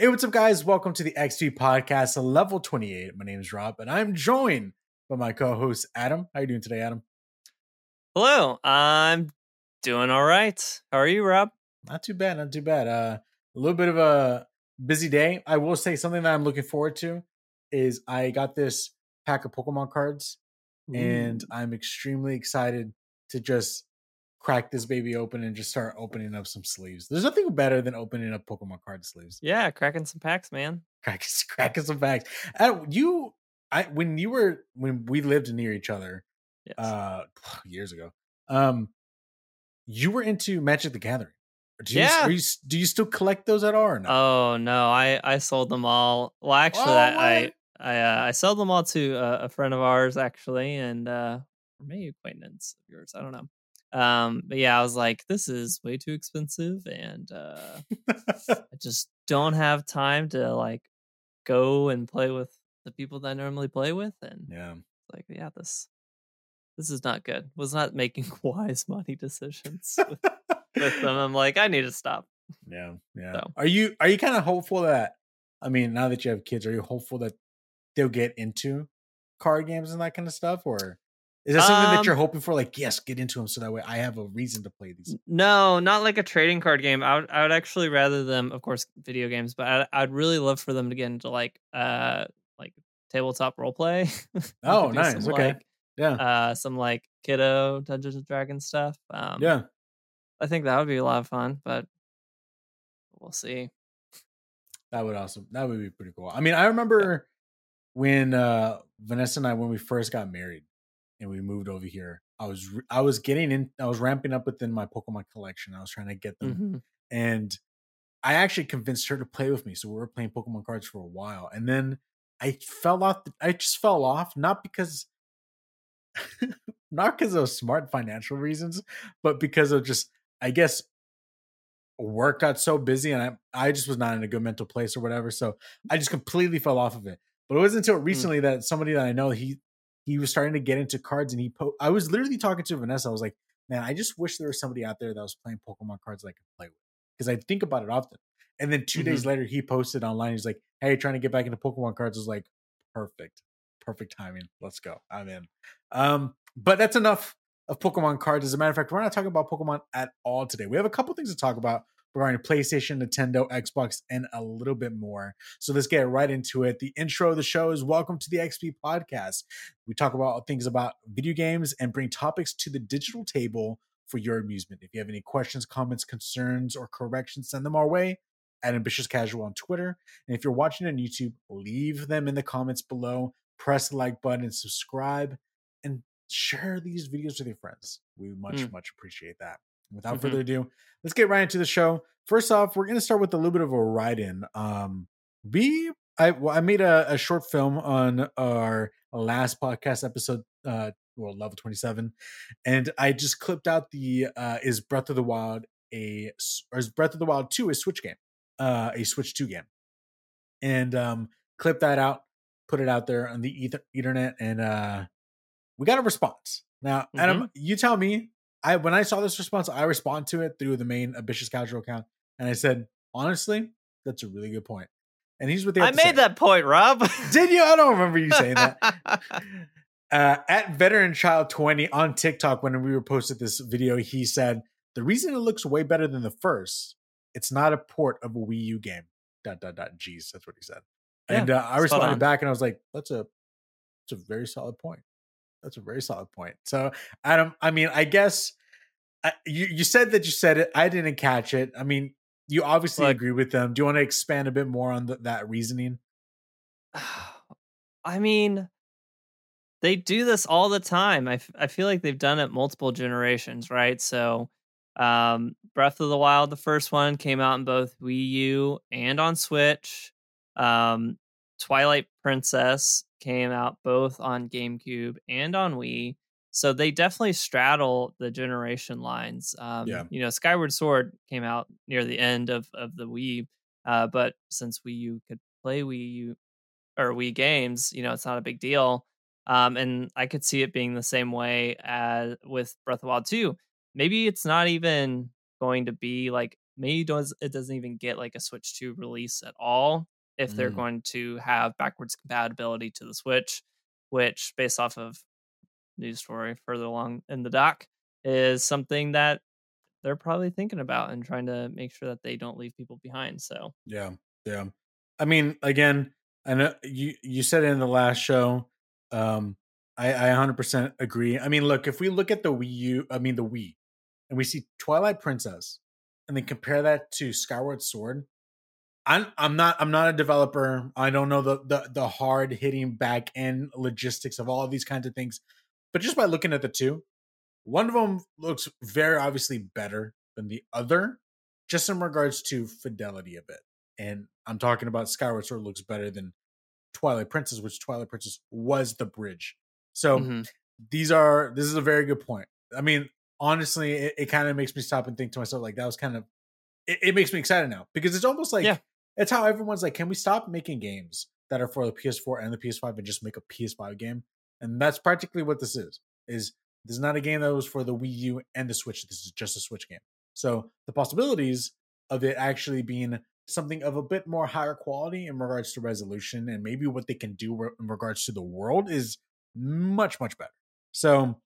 Hey, what's up, guys? Welcome to the XP Podcast, level 28. My name is Rob, and I'm joined by my co-host Adam. How are you doing today, Adam? Hello, I'm doing all right. How are you, Rob? Not too bad, not too bad. Uh, a little bit of a busy day. I will say something that I'm looking forward to is I got this pack of Pokemon cards, and I'm extremely excited to just crack this baby open and just start opening up some sleeves. There's nothing better than opening up Pokemon card sleeves. Yeah, cracking some packs, man. Cracking, cracking some packs. Uh, you, I when you were when we lived near each other, Yes. uh, years ago. Um, you were into Magic the Gathering. Do you, Yeah. are you, do you still collect those at all or no? oh no, I I sold them all. Well, actually, Oh, I I? I, uh, I sold them all to a, a friend of ours, actually, and uh, or maybe acquaintance of yours. I don't know. Um, but yeah, I was like, this is way too expensive, and uh, I just don't have time to like go and play with the people that I normally play with, and yeah. like yeah this this is not good was not making wise money decisions with, with them i'm like i need to stop Yeah, yeah. So. Are you are you kind of hopeful that I mean, now that you have kids, are you hopeful that they'll get into card games and that kind of stuff, or is that something that Um, you're hoping for? Like, yes, get into them so that way I have a reason to play these. no not like a trading card game i would, I would actually rather them of course video games but I, i'd really love for them to get into like uh like tabletop role play Oh, nice. some, Okay. like, Yeah, uh some like kiddo dungeons and dragons stuff um yeah. i think that would be a lot of fun but we'll see That would awesome. That would be pretty cool. I mean, I remember when uh Vanessa and I when we first got married and we moved over here. I was I was getting in. I was ramping up within my Pokemon collection. I was trying to get them, Mhm. and I actually convinced her to play with me. So we were playing Pokemon cards for a while, and then I fell off. I just fell off, not because. not because of smart financial reasons, but because of just, I guess, work got so busy and I, I just was not in a good mental place or whatever. So I just completely fell off of it. But it wasn't until recently that somebody that I know he he was starting to get into cards and he po- I was literally talking to Vanessa. I was like, man, I just wish there was somebody out there that was playing Pokemon cards that I could play with because I think about it often. And then 2 days later, he posted online. He's like, "Hey, trying to get back into Pokemon cards." I was like, "Perfect, perfect timing. Let's go. I'm in." Um, but that's enough of Pokemon cards. As a matter of fact, we're not talking about Pokemon at all today. We have a couple things to talk about regarding PlayStation, Nintendo, Xbox, and a little bit more. So let's get right into it. The intro of the show is Welcome to the XP Podcast. We talk about things about video games and bring topics to the digital table for your amusement. If you have any questions, comments, concerns, or corrections, send them our way at Ambitious Casual on Twitter. And if you're watching on YouTube, leave them in the comments below. Press the like button, subscribe, and share these videos with your friends. We much, Mm. much appreciate that. Without Mhm. further ado, let's get right into the show. First off, we're going to start with a little bit of a write-in. Um, we, I, well, I made a, a short film on our last podcast episode, uh, well, level twenty-seven, and I just clipped out the uh, is Breath of the Wild a, or is Breath of the Wild two a Switch game, uh, a Switch two game, and um, clip that out, put it out there on the ether- ethernet, and uh, we got a response. Now, Adam, you tell me. I when I saw this response, I respond to it through the main ambitious casual account, and I said, honestly, that's a really good point. And here's what they i made say. that point rob Did you? I don't remember you saying that. uh, at veteran child 20 on TikTok, when we were posted this video, he said, The reason it looks way better than the first, it's not a port of a Wii U game. Dot dot dot. Jeez, that's what he said. Yeah, and uh, I responded back and I was like, That's a that's a very solid point. That's a very solid point. So, Adam, I mean, I guess uh, you you said that you said it. I didn't catch it. I mean, you obviously Look- agree with them. Do you want to expand a bit more on th- that reasoning? I mean, they do this all the time. I, f- I feel like they've done it multiple generations, right? So, um, Breath of the Wild, the first one, came out in both Wii U and on Switch. Um, Twilight Princess came out both on GameCube and on Wii. So they definitely straddle the generation lines. Um, Yeah. You know, Skyward Sword came out near the end of, of the Wii, uh, but since Wii U could play Wii U or Wii games, you know, it's not a big deal. Um, and I could see it being the same way as with Breath of Wild 2. Maybe it's not even going to be like maybe does it doesn't even get like a Switch 2 release at all if they're Mm. going to have backwards compatibility to the Switch, which based off of news story further along in the doc is something that they're probably thinking about and trying to make sure that they don't leave people behind. So Yeah, yeah. I mean, again, I know you you said it in the last show. Um, I I 100% agree. I mean, look, if we look at the Wii U, I mean the Wii, and we see Twilight Princess, and then compare that to Skyward Sword. I'm I'm not I'm not a developer. I don't know the the the hard hitting back end logistics of all of these kinds of things. But just by looking at the two, one of them looks very obviously better than the other, just in regards to fidelity a bit. And I'm talking about Skyward Sword looks better than Twilight Princess, which Twilight Princess was the bridge. So mhm. these are this is a very good point. I mean, honestly, it, it kind of makes me stop and think to myself, like that was kind of it, it makes me excited now because it's almost like Yeah. It's how everyone's like, can we stop making games that are for the PS4 and the PS5 and just make a PS5 game? And that's practically what this is. Is this is not a game that was for the Wii U and the Switch. This is just a Switch game. So the possibilities of it actually being something of a bit more higher quality in regards to resolution and maybe what they can do in regards to the world is much much better. So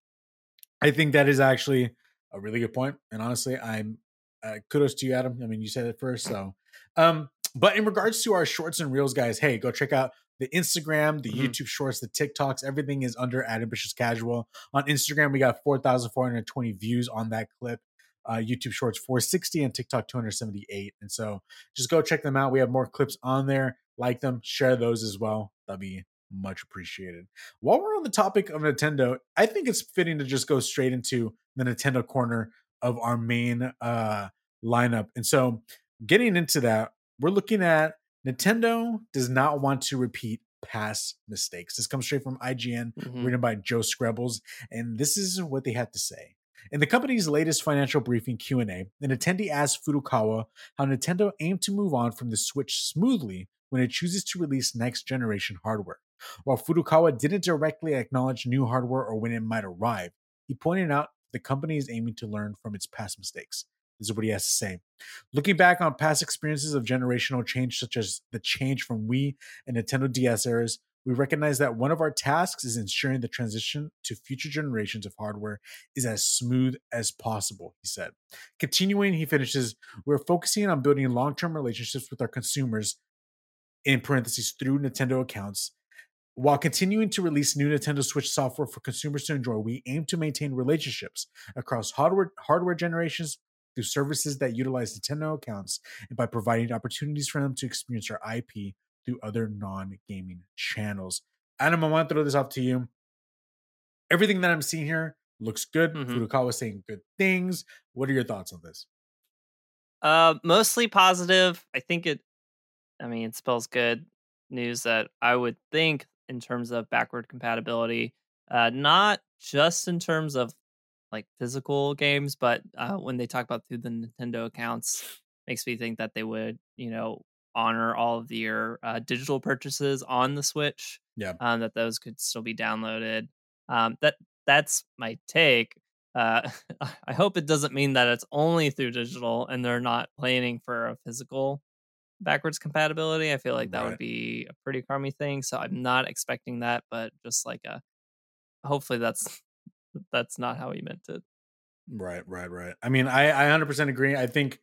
I think that is actually a really good point. And honestly, I'm uh, kudos to you, Adam. I mean, you said it first, so. Um, but in regards to our shorts and reels, guys, hey, go check out the Instagram, the Mhm. YouTube shorts, the TikToks. Everything is under at Ambitious Casual. On Instagram, we got 4,420 views on that clip. Uh, YouTube Shorts 460 and TikTok 278. And so just go check them out. We have more clips on there. Like them, share those as well. That'd be much appreciated. While we're on the topic of Nintendo, I think it's fitting to just go straight into the Nintendo corner of our main uh lineup. And so getting into that, we're looking at Nintendo does not want to repeat past mistakes. This comes straight from IGN, Mhm. written by Joe Skrebels, and this is what they had to say. In the company's latest financial briefing Q&A, an attendee asked Furukawa how Nintendo aimed to move on from the Switch smoothly when it chooses to release next generation hardware. While Furukawa didn't directly acknowledge new hardware or when it might arrive, he pointed out the company is aiming to learn from its past mistakes. Is what he has to say. Looking back on past experiences of generational change, such as the change from Wii and Nintendo DS eras, we recognize that one of our tasks is ensuring the transition to future generations of hardware is as smooth as possible, he said. Continuing, he finishes, we're focusing on building long term relationships with our consumers, in parentheses, through Nintendo accounts. While continuing to release new Nintendo Switch software for consumers to enjoy, we aim to maintain relationships across hardware, hardware generations through services that utilize Nintendo accounts and by providing opportunities for them to experience our IP through other non gaming channels. Adam, I want to throw this off to you. Everything that I'm seeing here looks good. Mhm. Furukawa saying good things. What are your thoughts on this? Uh, mostly positive. I think it. I mean, it spells good news that I would think in terms of backward compatibility. Uh, not just in terms of like physical games, but uh, when they talk about through the Nintendo accounts, makes me think that they would, you know, honor all of your uh, digital purchases on the Switch. Yeah. um, that those could still be downloaded. Um, that that's my take. Uh, I hope it doesn't mean that it's only through digital and they're not planning for a physical backwards compatibility. I feel like that Right. would be a pretty crummy thing. So I'm not expecting that, but just like a hopefully that's that's not how he meant it. Right, right, right. I mean, I, I 100% agree. I think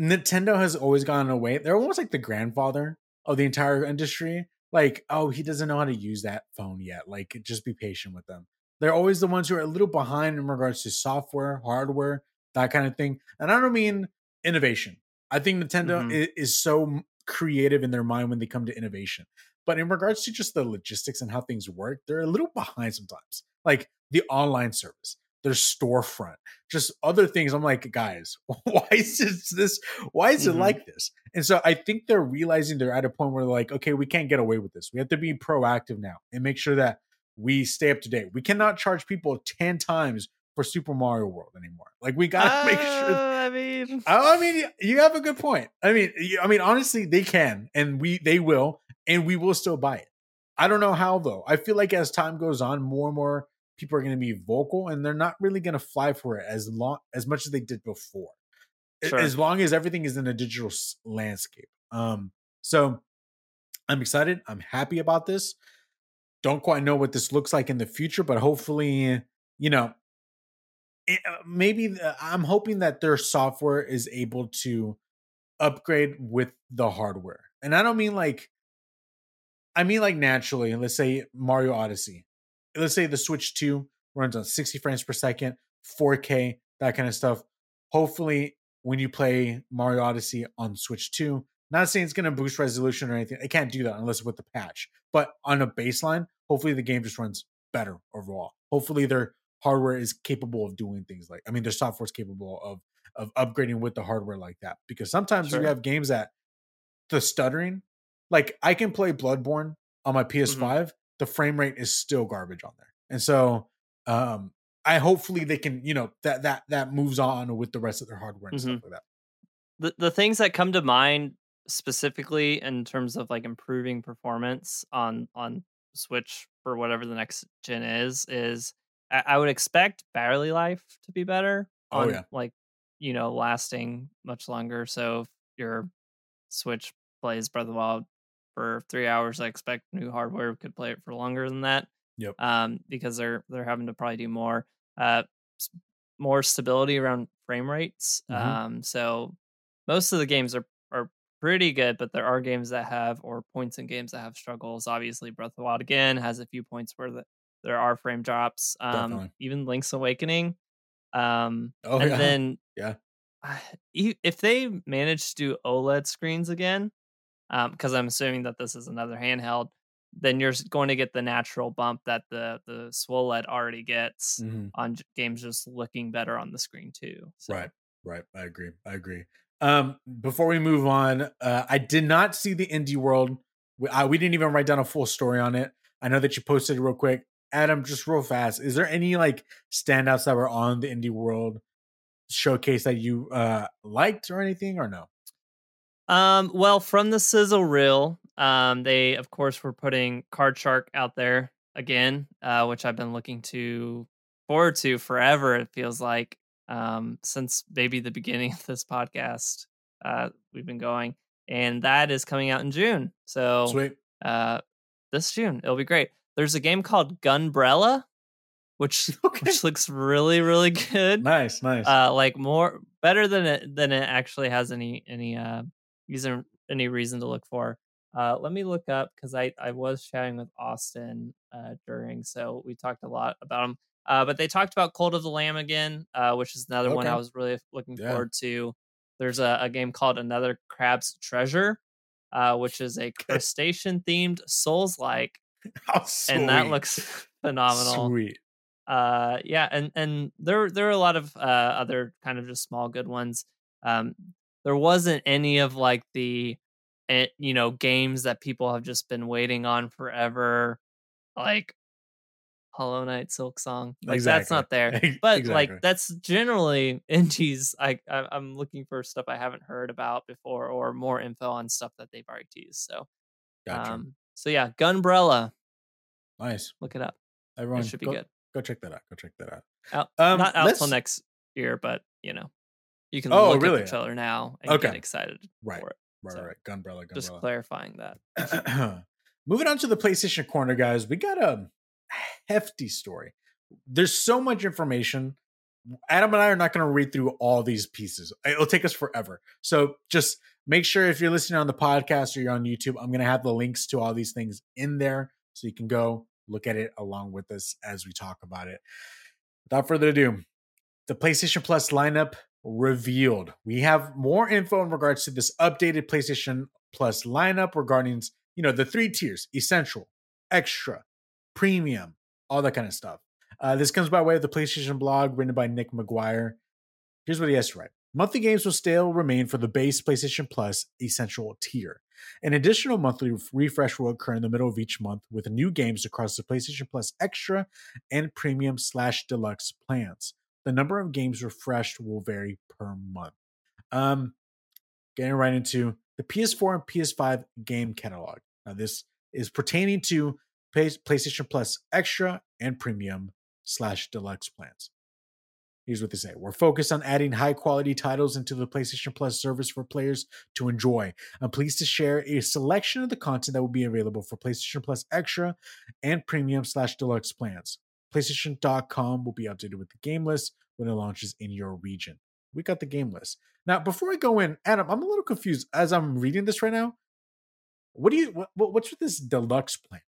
Nintendo has always gone away. They're almost like the grandfather of the entire industry. Like, oh, he doesn't know how to use that phone yet. Like, just be patient with them. They're always the ones who are a little behind in regards to software, hardware, that kind of thing. And I don't mean innovation. I think Nintendo Mhm. i- is so creative in their mind when they come to innovation. But in regards to just the logistics and how things work, they're a little behind sometimes. Like the online service, their storefront, just other things. I'm like, guys, why is this, this why is it Mhm. like this? And so I think they're realizing they're at a point where they're like, okay, we can't get away with this. We have to be proactive now and make sure that we stay up to date. We cannot charge people 10 times for Super Mario World anymore. Like we gotta make sure Uh, I mean, I I mean, you have a good point. I mean, you- I mean, honestly, they can, and we they will, and we will still buy it. I don't know how though. I feel like as time goes on, more and more people are going to be vocal, and they're not really going to fly for it as long as much as they did before. Sure. as long as everything is in a digital landscape. Um, so I'm excited. I'm happy about this. Don't quite know what this looks like in the future, but hopefully, you know, it, uh, maybe the, I'm hoping that their software is able to upgrade with the hardware. And I don't mean like, I mean like naturally. Let's say Mario Odyssey. Let's say the Switch 2 runs on 60 frames per second, 4K, that kind of stuff. Hopefully, when you play Mario Odyssey on Switch 2, not saying it's going to boost resolution or anything. It can't do that unless with the patch. But on a baseline, hopefully the game just runs better overall. Hopefully their hardware is capable of doing things like I mean their software is capable of of upgrading with the hardware like that. Because sometimes Sure. you have games that the stuttering, like I can play Bloodborne on my mm-hmm. PS5, the frame rate is still garbage on there. And so um I hopefully they can, you know, that that that moves on with the rest of their hardware and stuff like that. the the things that come to mind specifically in terms of like improving performance on on Switch for whatever the next gen is is I, I would expect battery life to be better. Oh, on, yeah. like you know lasting much longer. So if your Switch plays Breath of the Wild for three hours, I expect new hardware could play it for longer than that. Yep. Um, because they're they're having to probably do more uh more stability around frame rates. Mhm. Um, so most of the games are are pretty good, but there are games that have or points in games that have struggles. Obviously, Breath of the Wild again has a few points where the, there are frame drops. Um, Definitely. even Link's Awakening. Um, Oh, and yeah. then Yeah. If they manage to do OLED screens again, because I'm assuming that this is another handheld, then you're going to get the natural bump that the the SWOLED already gets Mhm. on games just looking better on the screen too. So, Right. Right. I agree. I agree. Um, before we move on, uh, I did not see the indie world. We, I, we didn't even write down a full story on it. I know that you posted it real quick. Adam, just real fast. Is there any like standouts that were on the indie world showcase that you uh liked or anything or no? Um, well, from the sizzle reel, um, they of course were putting Card Shark out there again, uh, which I've been looking to forward to forever. It feels like um, since maybe the beginning of this podcast, uh, we've been going, and that is coming out in June. So Sweet. uh, this June, it'll be great. There's a game called Gunbrella, which Okay. which looks really really good Nice, nice. uh like more better than it than it actually has any any uh reason any reason to look for. Uh let me look up because i i was chatting with austin uh during so we talked a lot about them uh but they talked about Cult of the Lamb again uh which is another one i was really looking Yeah. forward to. There's a, a game called another crab's treasure uh which is a crustacean themed souls like and that looks phenomenal. Sweet. uh yeah and and there there are a lot of uh other kind of just small good ones. Um there wasn't any of like the eh, you know games that people have just been waiting on forever like hollow knight Silksong like that's not there but Exactly. like that's generally indies I, I i'm looking for stuff i haven't heard about before or more info on stuff that they've already teased so Gotcha. um so yeah gunbrella nice. look it up Everyone it should be go, good Go check that out. Go check that out. Out- Um, not out till next year, but you know, you can Oh, look really? at the trailer now and Okay. get excited Right. for it. Right, So, right. Gunbrella, Gunbrella. Just clarifying that. Moving on to the PlayStation corner, guys, we got a hefty story. There's so much information. Adam and I are not going to read through all these pieces. It'll take us forever. So just make sure if you're listening on the podcast or you're on YouTube, I'm going to have the links to all these things in there so you can go look at it along with us as we talk about it. Without further ado, the PlayStation Plus lineup revealed. We have more info in regards to this updated PlayStation Plus lineup regarding, you know, the three tiers essential, extra, premium, all that kind of stuff. Uh, this comes by way of the PlayStation blog written by Nick Maguire. Here's what he has to write Monthly games will still remain for the base PlayStation Plus essential tier. An additional monthly refresh will occur in the middle of each month with new games across the PlayStation Plus Extra and Premium slash Deluxe plans. The number of games refreshed will vary per month. Um, getting right into the PS4 and PS5 game catalog. Now, this is pertaining to PlayStation Plus Extra and Premium slash Deluxe plans. Here's what they say We're focused on adding high quality titles into the PlayStation Plus service for players to enjoy. I'm pleased to share a selection of the content that will be available for PlayStation Plus Extra and Premium slash Deluxe plans. PlayStation.com will be updated with the game list when it launches in your region. We got the game list. Now, before I go in, Adam, I'm a little confused as I'm reading this right now. What do you what, what's with this deluxe plan?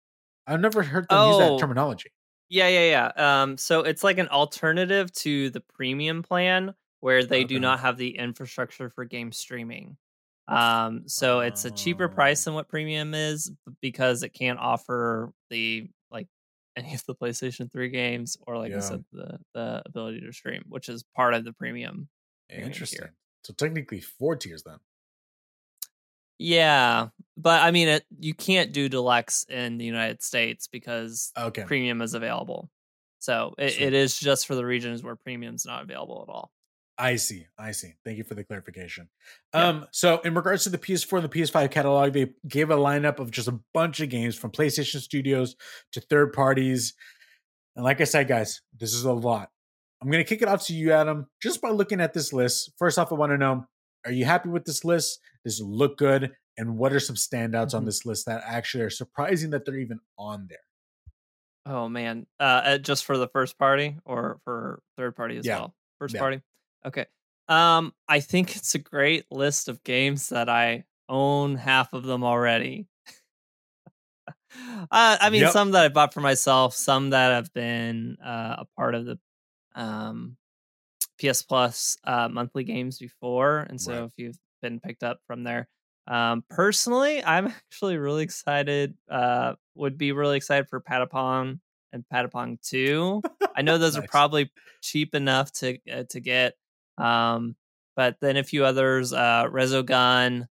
I've never heard them use that Oh. terminology. Yeah, yeah, yeah. Um, so it's like an alternative to the premium plan where they do not have the infrastructure for game streaming. Um, so it's a cheaper price Oh. than what premium is because it can't offer the any of the PlayStation 3 games or like I said, the the ability to stream, which is part of the premium. Interesting. So technically four tiers then. Yeah, but I mean, it, you can't do deluxe in the United States because Okay. premium is available. So it, it is just for the regions where premium's not available at all. I see. I see. Thank you for the clarification. Yeah. Um, so in regards to the PS4 and the PS5 catalog, they gave a lineup of just a bunch of games from PlayStation Studios to third parties. And like I said, guys, this is a lot. I'm gonna kick it off to you, Adam, just by looking at this list. First off, I want to know: Are you happy with this list? Does it look good? And what are some standouts on Mhm. this list that actually are surprising that they're even on there? Oh man, uh, uh, just for the first party or for third party as Yeah. well? First Yeah. party. Okay. Um, I think it's a great list of games that I own half of them already. uh, I mean, Yep. some that I bought for myself, some that have been uh, a part of the um, PS Plus uh, monthly games before, and so Right. if you've been picked up from there. Um, personally, I'm actually really excited. Uh, would be really excited for Patapon and Patapon Two. I know those are probably cheap enough to uh, to get. Um, but then a few others, uh, Resogun,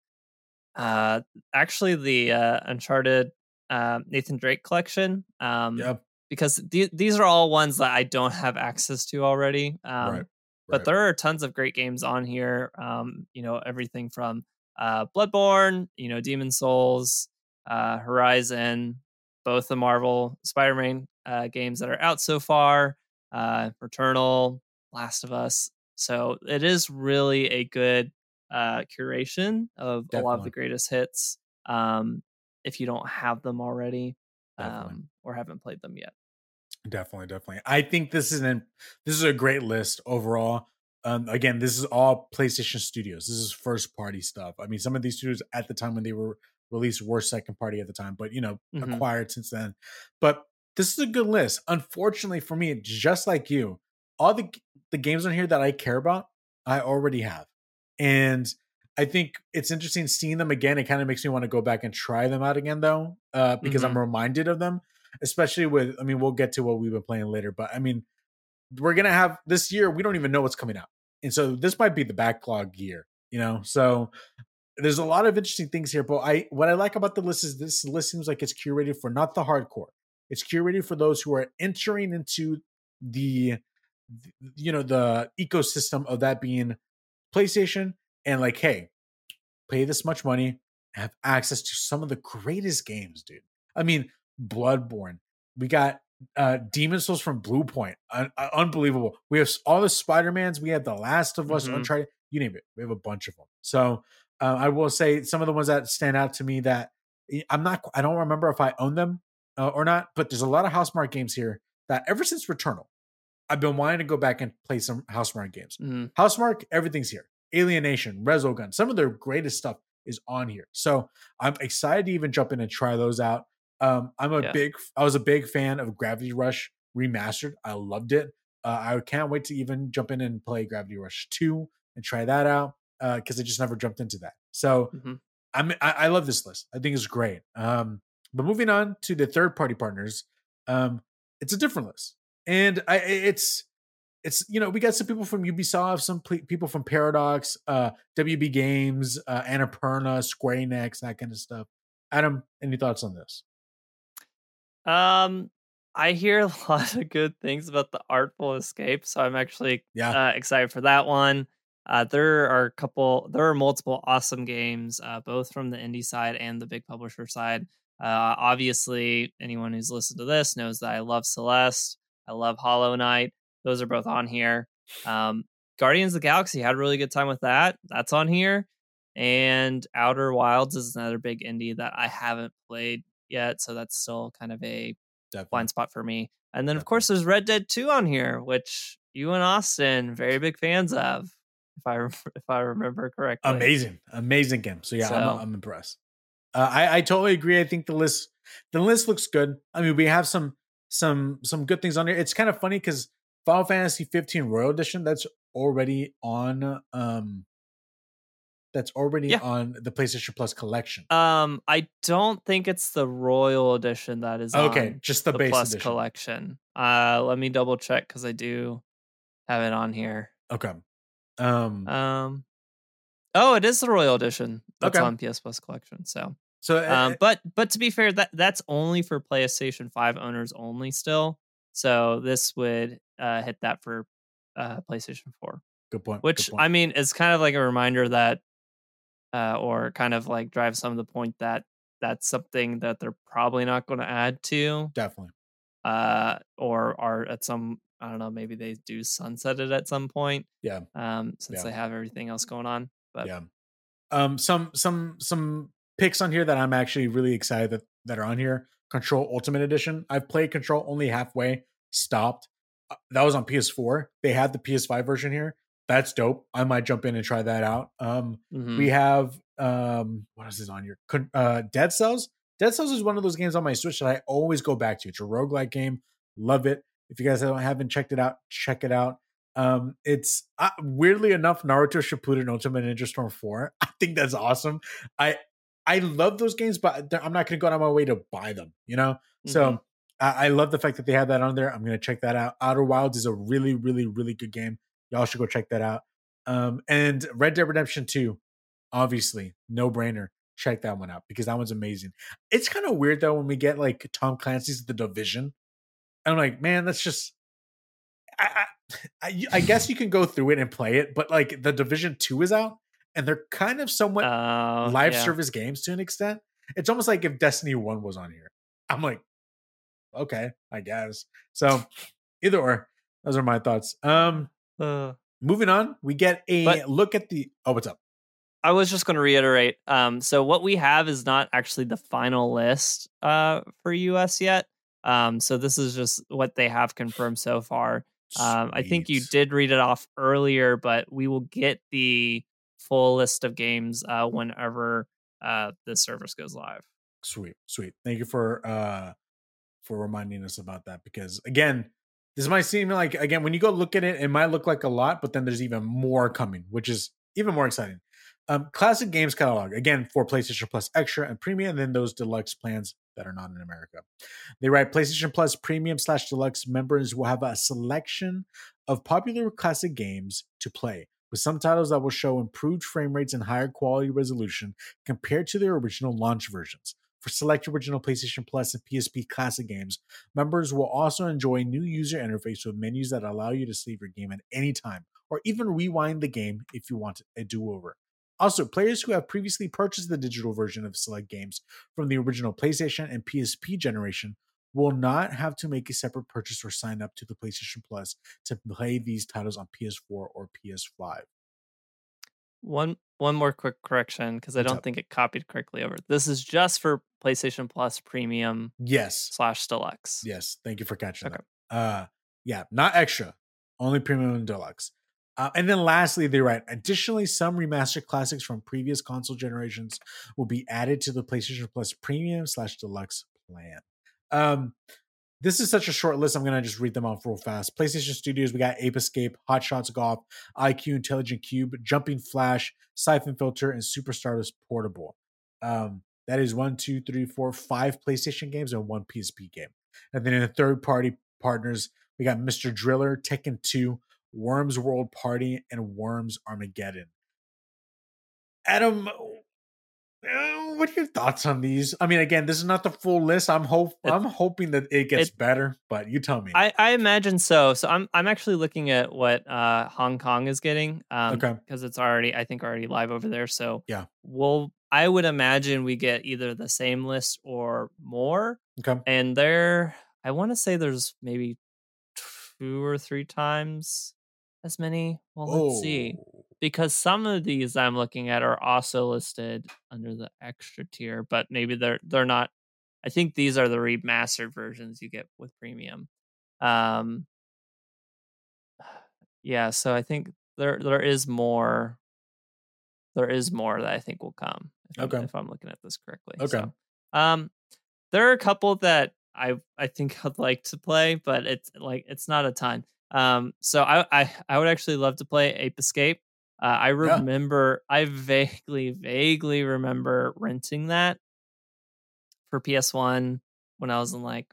uh, actually the uh, Uncharted uh, Nathan Drake collection. Um, Yep. because the- these are all ones that I don't have access to already. Um, right. but right. there are tons of great games on here. Um, you know, everything from uh, Bloodborne, you know, Demon Souls, uh, Horizon, both the Marvel Spider-Man uh, games that are out so far, uh, Returnal, Last of Us. So it is really a good uh, curation of a lot of the greatest hits. Um, if you don't have them already, um, or haven't played them yet. Definitely, definitely. I think this is an this is a great list overall. Um, again, this is all PlayStation Studios. This is first party stuff. I mean, some of these studios at the time when they were released were second party at the time, but you know, Mhm. acquired since then. But this is a good list. Unfortunately for me, just like you, all the the games on here that I care about, I already have, and I think it's interesting seeing them again. It kind of makes me want to go back and try them out again, though, uh, because I'm reminded of them especially with i mean we'll get to what we've been playing later but i mean we're gonna have this year we don't even know what's coming out and so this might be the backlog year you know so there's a lot of interesting things here but i what i like about the list is this list seems like it's curated for not the hardcore it's curated for those who are entering into the you know the ecosystem of that being playstation and like hey pay this much money have access to some of the greatest games dude i mean Bloodborne. We got uh Demon Souls from Bluepoint. Un- uh, unbelievable. We have all the Spider Mans. We have The Last of Us, Mhm. Uncharted. You name it. We have a bunch of them. So uh, I will say some of the ones that stand out to me that I'm not. I don't remember if I own them uh, or not. But there's a lot of Housemarque games here that ever since Returnal, I've been wanting to go back and play some Housemarque games. Mhm. Housemarque, everything's here. Alienation, Resogun, some of their greatest stuff is on here. So I'm excited to even jump in and try those out. Um, I'm a Yeah. big, I was a big fan of Gravity Rush remastered. I loved it. Uh, I can't wait to even jump in and play Gravity Rush 2 and try that out because I just never jumped into that. So Mhm. I'm, I, I love this list. I think it's great. Um, but moving on to the third party partners, um, it's a different list, and I, it's it's you know we got some people from Ubisoft, some ple- people from Paradox, uh, WB Games, uh, Annapurna, Square Enix, that kind of stuff. Adam, any thoughts on this? Um, I hear a lot of good things about the Artful Escape, so I'm actually Yeah, uh, excited for that one. Uh, there are a couple, there are multiple awesome games, uh, both from the indie side and the big publisher side. Uh, obviously, anyone who's listened to this knows that I love Celeste, I love Hollow Knight. Those are both on here. Um, Guardians of the Galaxy had a really good time with that. That's on here. And Outer Wilds is another big indie that I haven't played yet, so that's still kind of a Definitely. blind spot for me. And then of course there's Red Dead 2 on here, which you and Austin very big fans of, if I if I remember correctly. Amazing, amazing game. So yeah, So- I'm, I'm impressed. Uh, I I totally agree. I think the list the list looks good. I mean, we have some some some good things on here. It's kind of funny because Final Fantasy 15 Royal Edition that's already on um that's already Yeah. on the PlayStation Plus collection. Um, I don't think it's the Royal Edition that is okay, on just the, the base Plus edition. collection. Uh, let me double check because I do have it on here. Okay. Um. Um, oh, it is the Royal Edition that's Okay. on PS Plus collection. So, so uh, um, but but to be fair, that that's only for PlayStation Five owners only still. So this would uh, hit that for uh, PlayStation Four, good point. which good point. I mean is kind of like a reminder that, uh, or kind of like drives some of the point that that's something that they're probably not going to add to, definitely. uh, or are at some I don't know maybe they do sunset it at some point. Yeah. Um, since Yeah. they have everything else going on, but yeah um some some some picks on here that i'm actually really excited that that are on here. Control ultimate edition. I've played control only halfway stopped. Uh, that was on ps4 they had the ps5 version here. That's dope. I might jump in and try that out. Um mhm. we have um what is this on here? Uh dead cells. Dead cells is one of those games on my switch that i always go back to. It's a roguelike game. Love it. If you guys haven't- haven't checked it out check it out. Um, it's uh, weirdly enough Naruto Shippuden Ultimate Ninja Storm 4. I think that's awesome. I I love those games, but I'm not going to go out of my way to buy them. You know, so Mhm. I, I love the fact that they have that on there. I'm going to check that out. Outer Wilds is a really, really, really good game. Y'all should go check that out. Um, and Red Dead Redemption 2, obviously, no brainer. Check that one out because that one's amazing. It's kind of weird though when we get like Tom Clancy's The Division. I'm like, man, that's just. I, I, I, I guess you can go through it and play it, but like the Division 2 is out and they're kind of somewhat Oh, live yeah. service games to an extent. It's almost like if Destiny 1 was on here. I'm like, okay, I guess. So either or, those are my thoughts. Um Uh, moving on, we get a look at the oh, what's up? I was just going to reiterate. Um, so what we have is not actually the final list uh, for US yet. Um, so this is just what they have confirmed so far. Um, I think you did read it off earlier, but we will get the full list of games uh, whenever uh, this service goes live. Sweet, sweet. Thank you for uh for reminding us about that because again, this might seem like again when you go look at it, it might look like a lot, but then there's even more coming, which is even more exciting. Um, classic games catalog again for PlayStation Plus Extra and Premium, and then those deluxe plans that are not in America. They write PlayStation Plus Premium slash Deluxe members will have a selection of popular classic games to play, with some titles that will show improved frame rates and higher quality resolution compared to their original launch versions. For select original PlayStation Plus and PSP classic games, members will also enjoy new user interface with menus that allow you to save your game at any time, or even rewind the game if you want a do over. Also, players who have previously purchased the digital version of select games from the original PlayStation and PSP generation will not have to make a separate purchase or sign up to the PlayStation Plus to play these titles on PS4 or PS5. One one more quick correction because I What's don't up? think it copied correctly over. This is just for PlayStation Plus Premium Yes. slash Deluxe. Yes. Thank you for catching Okay. that. Uh yeah, not extra, only premium and deluxe. Uh, and then lastly, they write additionally, some remastered classics from previous console generations will be added to the PlayStation Plus premium slash deluxe plan. Um, this is such a short list. I'm gonna just read them off real fast. PlayStation Studios, we got Ape Escape, Hot Shots Golf, IQ Intelligent Cube, Jumping Flash, Syphon Filter, and Super Stardust Portable. Um, that is one, two, three, four, five PlayStation games and one PSP game. And then in the third party partners, we got Mr. Driller, Tekken 2, Worms World Party, and Worms Armageddon. Adam, uh, what are your thoughts on these? I mean, again, this is not the full list. I'm hope It- I'm hoping that it gets it- better, but you tell me. I, I imagine so. So I'm I'm actually looking at what uh, Hong Kong is getting. Um, Okay. Because it's already I think already live over there. So Yeah. We'll I would imagine we get either the same list or more. okay. And there I want to say there's maybe two or three times as many. Well, let's see. Because some of these I'm looking at are also listed under the extra tier, but maybe they're they're not. I think these are the remastered versions you get with premium. Um, yeah, so I think there there is more. There is more that I think will come. If, Okay. I'm, if I'm looking at this correctly. Okay. So, um, there are a couple that I I think I'd like to play, but it's like it's not a ton. Um, so I I, I would actually love to play Ape Escape. Uh, I Yeah. remember I vaguely vaguely remember renting that for PS1 when I was in like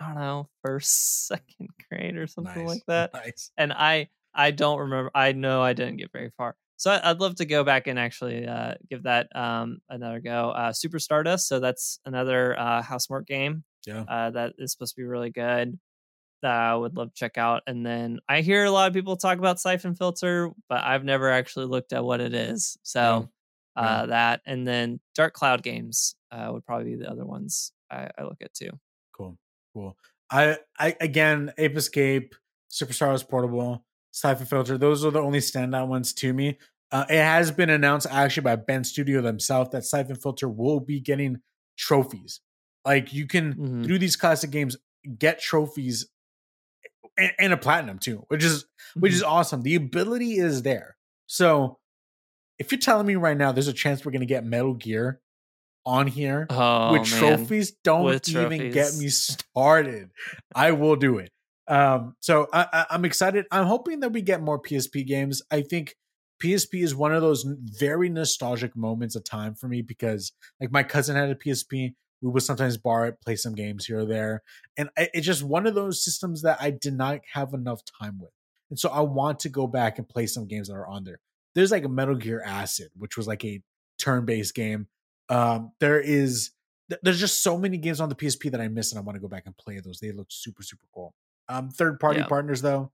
I don't know first second grade or something nice. like that Nice. and I I don't remember. I know I didn't get very far, so I, I'd love to go back and actually uh, give that um, another go. Uh, Super Stardust, so that's another uh, Housemarque game Yeah. uh, that is supposed to be really good. That I would love to check out. And then I hear a lot of people talk about Syphon Filter, but I've never actually looked at what it is. So Yeah. uh, that and then Dark Cloud games uh, would probably be the other ones I, I look at too. Cool. Cool. I I again, Ape Escape, Super Stardust Portable, Syphon Filter. Those are the only standout ones to me. Uh, it has been announced actually by Bend Studio themselves that Siphon Filter will be getting trophies. Like you can Mhm. through these classic games get trophies and, and a platinum too, which is which Mm-hmm. is awesome. The ability is there. So if you're telling me right now there's a chance we're gonna get Metal Gear on here oh, with man. trophies, don't With even get me started. I will do it. Um, so I, I, I'm excited. I'm hoping that we get more PSP games. I think PSP is one of those very nostalgic moments of time for me because, like, my cousin had a PSP. We would sometimes borrow it, play some games here or there, and I, it's just one of those systems that I did not have enough time with. And so I want to go back and play some games that are on there. There's like a Metal Gear Acid, which was like a turn-based game. Um, there is there's just so many games on the PSP that I miss, and I want to go back and play those. They look super super cool. Um, third party Yeah. partners though,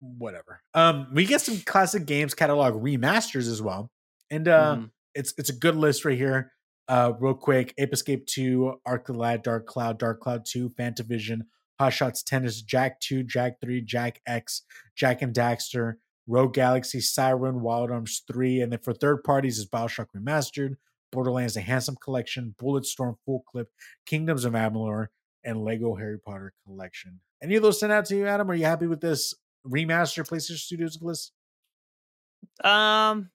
whatever. Um, we get some classic games catalog remasters as well, and uh, Mhm. it's it's a good list right here. Uh, real quick: Ape Escape Two, Arc the Lad, Dark Cloud, Dark Cloud Two, Fantavision, Hot Shots Tennis, Jak Two, Jak Three, Jak X, Jak and Daxter, Rogue Galaxy, Siren, Wild Arms 3, and then for third parties is Bioshock Remastered, Borderlands The Handsome Collection, Bulletstorm Full Clip, Kingdoms of Amalur, and Lego Harry Potter Collection. Any of those stand out to you, Adam? Are you happy with this remaster PlayStation Studios list? Um,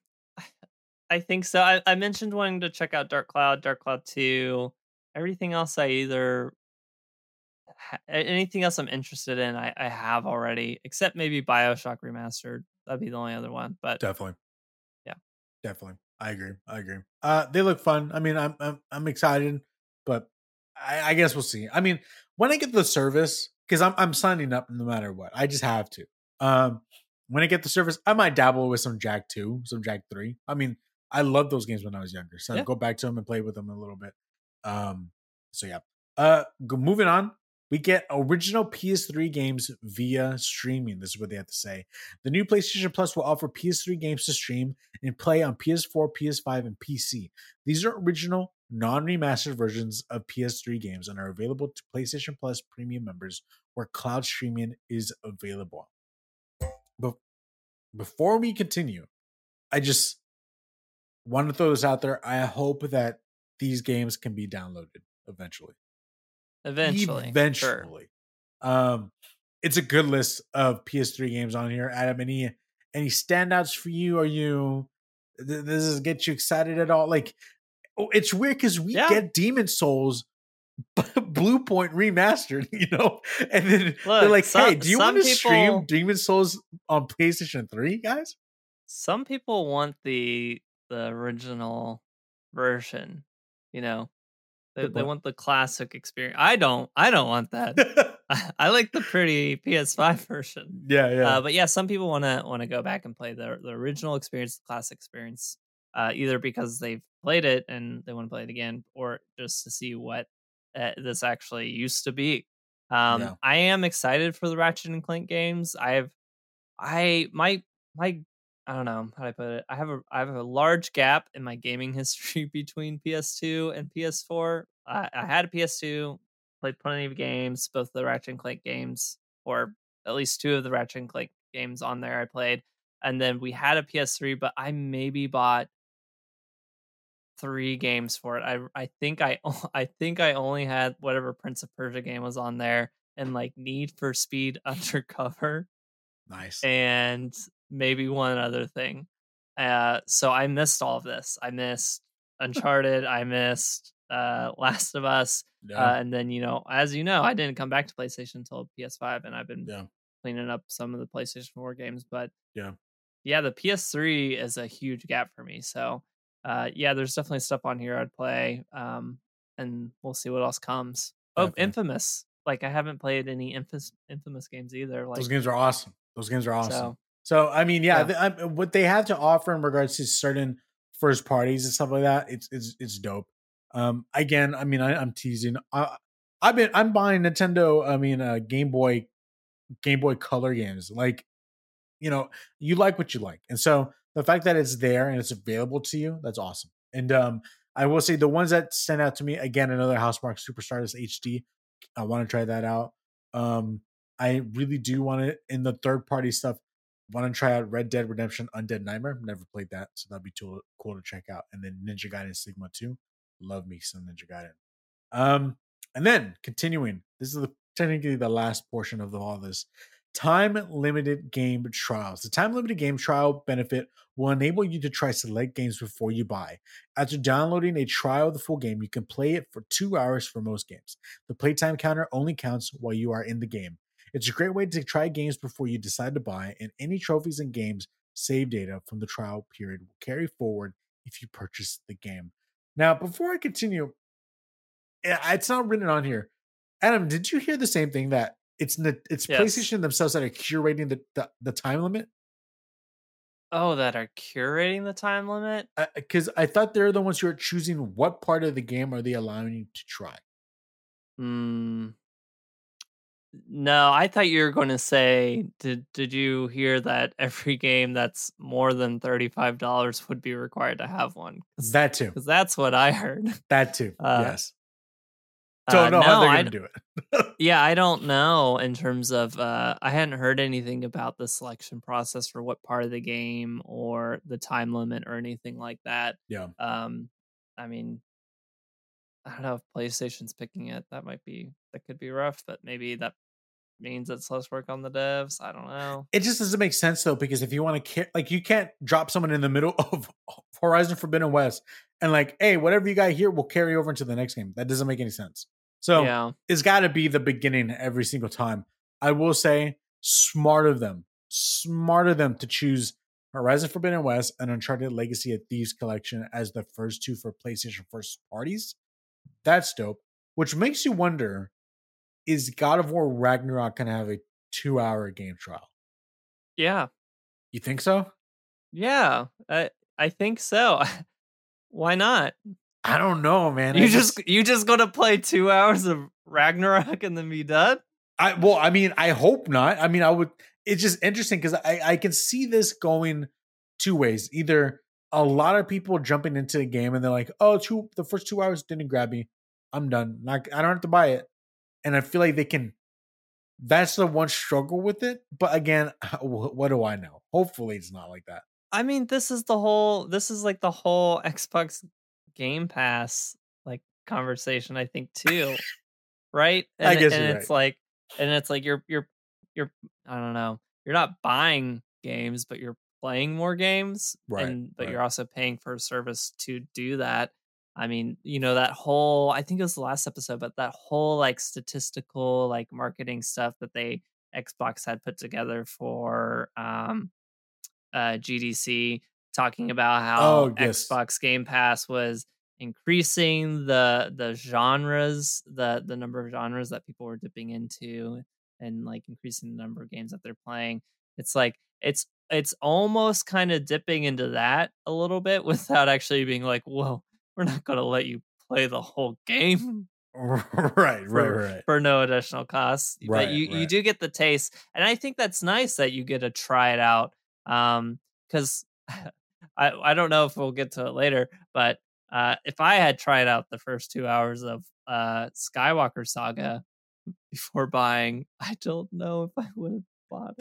I think so. I, I mentioned wanting to check out Dark Cloud, Dark Cloud Two. Everything else, I either ha- anything else I'm interested in, I, I have already, except maybe Bioshock Remastered. That'd be the only other one. But Definitely. Yeah. Definitely. I agree. I agree. Uh they look fun. I mean, I'm I'm, I'm excited, but I, I guess we'll see. I mean, when I get the service, because I'm I'm signing up no matter what. I just have to. Um when I get the service, I might dabble with some Jak 2, some Jak 3. I mean, I loved those games when I was younger. So Yeah. Go back to them and play with them a little bit. Um so yeah. Uh moving on. We get original PS3 games via streaming. This is what they have to say. The new PlayStation Plus will offer PS3 games to stream and play on PS4, PS5, and PC. These are original, non remastered versions of PS3 games and are available to PlayStation Plus premium members where cloud streaming is available. But before we continue, I just want to throw this out there. I hope that these games can be downloaded eventually eventually, eventually. sure. Um, it's a good list of PS3 games on here. Adam, any any standouts for you? Are you th- does this get you excited at all? Like, oh, it's weird because we Yeah. get Demon Souls. Bluepoint remastered, you know, and then they're like, some- "Hey, do you want to stream Demon Souls on PlayStation Three, guys?" Some people want the the original version. You know, they, they want the classic experience. I don't. I don't want that. I, I like the pretty PS5 version. yeah, yeah, Uh, but yeah, some people want to want to go back and play the the original experience, the classic experience, uh, either because they've played it and they want to play it again, or just to see what uh, this actually used to be. Um, Yeah. I am excited for the Ratchet and Clank games. I have, I my my I don't know how do I put it. I have a I have a large gap in my gaming history between PS2 and PS4. I, I had a PS2, played plenty of games, both the Ratchet and Clank games, or at least two of the Ratchet and Clank games on there I played. And then we had a PS3, but I maybe bought three games for it. I I think I I think I only had whatever Prince of Persia game was on there and like Need for Speed Undercover. Nice. And maybe one other thing. Uh so I missed all of this. I missed Uncharted, I missed uh Last of Us. Yeah. Uh, and then you know, as you know, I didn't come back to PlayStation until PS5 and I've been yeah. cleaning up some of the PlayStation 4 games, but Yeah. Yeah, the PS3 is a huge gap for me. So uh, yeah, there's definitely stuff on here I'd play. Um, and we'll see what else comes. Oh, Definitely. Infamous. Like I haven't played any Infamous Infamous games either. Like Those games are awesome. Those games are awesome. so So I mean, yeah, Yeah. the- I- what they have to offer in regards to certain first parties and stuff like that, it's it's it's dope. Um, again, I mean, I, I'm teasing. I, I've been I'm buying Nintendo. I mean, uh, Game Boy, Game Boy Color games. Like, you know, you like what you like, and so the fact that it's there and it's available to you, that's awesome. And um, I will say the ones that stand out to me again, another Housemarque Superstardust HD. I want to try that out. Um, I really do want it in the third party stuff want to try out Red Dead Redemption Undead Nightmare. Never played that, so that'd be too cool to check out. And then Ninja Gaiden Sigma 2. Love me some Ninja Gaiden. Um, and then continuing, this is the technically the last portion of all this. Time limited game trials. The time limited game trial benefit will enable you to try select games before you buy. After downloading a trial of the full game, you can play it for two hours for most games. The playtime counter only counts while you are in the game. It's a great way to try games before you decide to buy, and any trophies and games save data from the trial period will carry forward if you purchase the game. Now, before I continue, eh, it's not written on here. Adam, did you hear the same thing that it's it's Yes. PlayStation themselves that are curating the, the, the time limit? oh, that are curating the time limit. Because I thought they're the ones who are choosing what part of the game are they allowing you to try. Hmm. No, I thought you were going to say, did did you hear that every game that's more than thirty five dollars would be required to have one? That too. Because that's what I heard. That too. Uh, yes. Don't Uh, know how they're going to do it. Yeah, I don't know in terms of uh I hadn't heard anything about the selection process for what part of the game or the time limit or anything like that. Yeah. Um I mean I don't know if PlayStation's picking it. That might be that could be rough, but maybe that means it's less work on the devs. I don't know. It just doesn't make sense though, because if you want to, like, you can't drop someone in the middle of Horizon Forbidden West and like, hey, whatever you got here will carry over into the next game. That doesn't make any sense. So yeah. it's got to be the beginning every single time. I will say, smart of them, smart of them to choose Horizon Forbidden West and Uncharted Legacy of Thieves Collection as the first two for PlayStation first parties. That's dope. Which makes you wonder: Is God of War Ragnarok gonna have a two-hour game trial? Yeah. You think so? Yeah. I I think so. Why not? I don't know, man. You I just you just gonna play two hours of Ragnarok and then be done? I well, I mean, I hope not. I mean, I would. It's just interesting because I I can see this going two ways. Either a lot of people jumping into the game and they're like, "Oh, two the first two hours didn't grab me. I'm done. Like I don't have to buy it." And I feel like they can. That's the one struggle with it. But again, what do I know? Hopefully, it's not like that. I mean, this is the whole this is like the whole Xbox Game Pass like conversation, I think too. right? And, I guess and it's like and it's like you're you're you're I don't know. You're not buying games, but you're playing more games. Right, And but right. you're also paying for a service to do that. I mean, you know, that whole I think it was the last episode, but that whole like statistical like marketing stuff that they Xbox had put together for um uh GDC talking about how Oh, yes. Xbox Game Pass was increasing the the genres, the the number of genres that people were dipping into and like increasing the number of games that they're playing. It's like it's it's almost kind of dipping into that a little bit without actually being like, "Whoa, we're not going to let you play the whole game right, right, for, right. for no additional cost. Right, but you, you do get the taste. And I think that's nice that you get to try it out. Um, because I, I don't know if we'll get to it later, but uh, if I had tried out the first two hours of uh, Skywalker Saga before buying, I don't know if I would have bought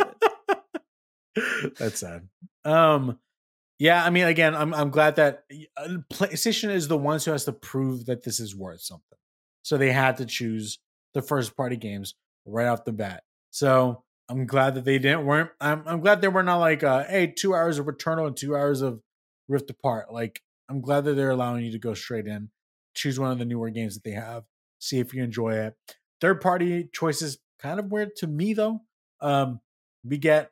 it. That's sad. Um, yeah, I mean, again, I'm I'm glad that uh, PlayStation is the ones who has to prove that this is worth something. So they had to choose the first party games right off the bat. So I'm glad that they didn't weren't. I'm I'm glad they were not like, uh, hey, two hours of Returnal and two hours of Rift Apart. Like, I'm glad that they're allowing you to go straight in, choose one of the newer games that they have, see if you enjoy it. Third party choices kind of weird to me though. Um, we get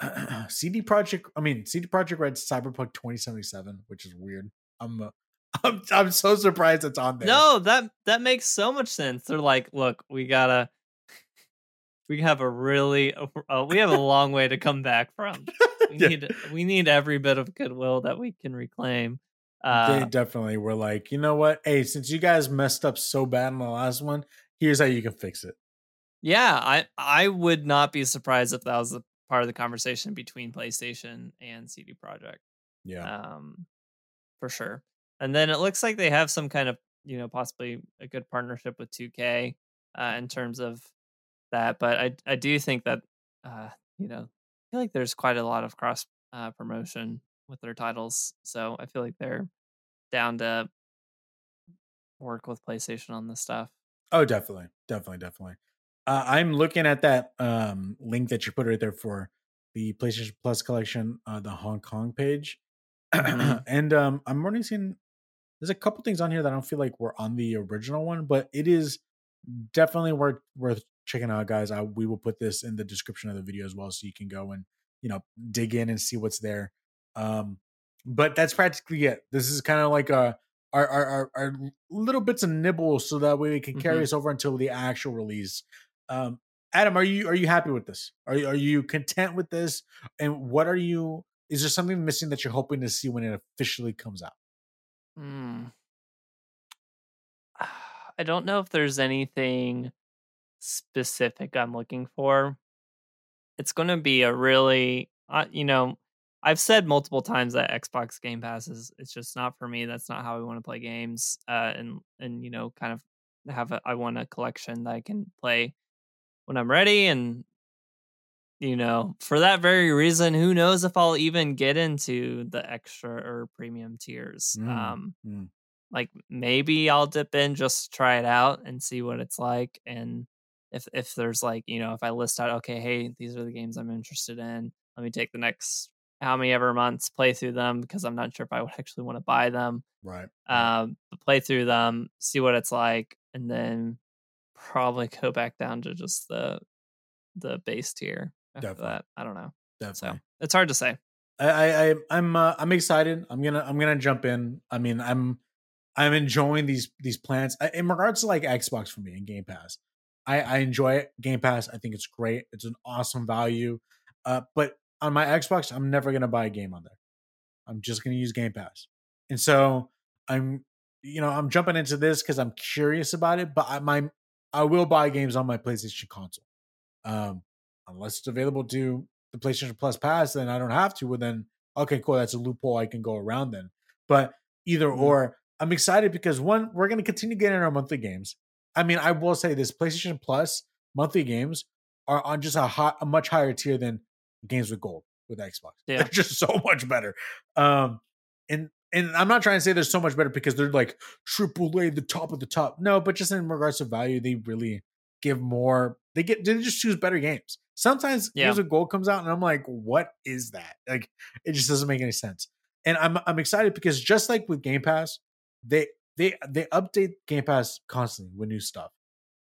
CD Projekt. I mean, CD Projekt Red Cyberpunk 2077, which is weird. I'm, uh, I'm, I'm so surprised it's on there. No, that that makes so much sense. They're like, look, we gotta, we have a really, uh, we have a long way to come back from. We Yeah. need, we need every bit of goodwill that we can reclaim. Uh, they definitely were like, you know what? Hey, since you guys messed up so bad in the last one, here's how you can fix it. Yeah, I I would not be surprised if that was a part of the conversation between PlayStation and CD Projekt. Yeah. Um, for sure. And then it looks like they have some kind of you know possibly a good partnership with 2K uh, in terms of that. But I I do think that uh, you know I feel like there's quite a lot of cross uh, promotion with their titles, so I feel like they're down to work with PlayStation on this stuff. Oh, definitely, definitely, definitely. Uh, I'm looking at that um, link that you put right there for the PlayStation Plus collection, uh, the Hong Kong page, Mhm. and um, I'm already seeing there's a couple things on here that I don't feel like were on the original one, but it is definitely worth worth checking out, guys. I we will put this in the description of the video as well, so you can go and you know dig in and see what's there. Um, but that's practically it. This is kind of like a our, our our our little bits of nibble, so that way we can carry Mhm. us over until the actual release. Um, Adam, are you are you happy with this? Are you, are you content with this? And what are you? Is there something missing that you're hoping to see when it officially comes out? Hmm. I don't know if there's anything specific I'm looking for. It's going to be a really, uh, you know, I've said multiple times that Xbox Game Pass is it's just not for me. That's not how I want to play games. Uh, and and you know, kind of have a I want a collection that I can play when I'm ready. And you know, for that very reason, who knows if I'll even get into the extra or premium tiers. Mm, Um, mm. like maybe I'll dip in just try it out and see what it's like and if if there's like you know if I list out okay hey these are the games I'm interested in let me take the next how many ever months play through them because I'm not sure if I would actually want to buy them Right. right. um but play through them see what it's like and then probably go back down to just the the base tier after Definitely. that I don't know so Definitely. it's hard to say I, I, I I'm uh, I'm excited. I'm gonna I'm gonna jump in. I mean, I'm I'm enjoying these these plans I- in regards to like Xbox for me and Game Pass. I I enjoy it. Game Pass. I think it's great. It's an awesome value. Uh, but on my Xbox, I'm never gonna buy a game on there. I'm just gonna use Game Pass, and so I'm you know I'm jumping into this because I'm curious about it. But I my I will buy games on my PlayStation console, um, unless it's available to the PlayStation Plus Pass, then I don't have to. Well, then okay, cool. That's a loophole I can go around then. But either Mhm. or, I'm excited because one, we're going to continue getting our monthly games. I mean, I will say this: PlayStation Plus monthly games are on just a hot, a much higher tier than games with gold with Xbox. Yeah. They're just so much better. Um, and and I'm not trying to say they're so much better because they're like triple A, the top of the top. No, but just in regards to value, they really give more. They get they just choose better games. Sometimes Yeah. games with gold comes out, and I'm like, what is that? Like, it just doesn't make any sense. And I'm I'm excited because just like with Game Pass, they they they update Game Pass constantly with new stuff.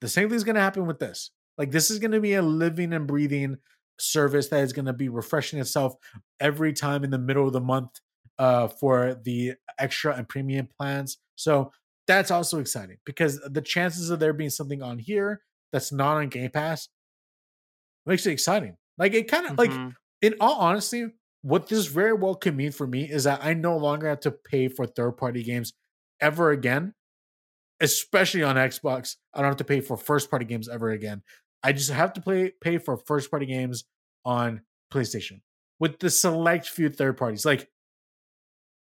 The same thing's gonna happen with this. Like this is gonna be a living and breathing service that is gonna be refreshing itself every time in the middle of the month uh for the extra and premium plans. So that's also exciting because the chances of there being something on here that's not on Game Pass makes it exciting. Like it kind of like Mhm. in all honesty, what this very well could mean for me is that I no longer have to pay for third party games ever again, especially on Xbox. I don't have to pay for first party games ever again. I just have to play pay for first party games on PlayStation with the select few third parties. Like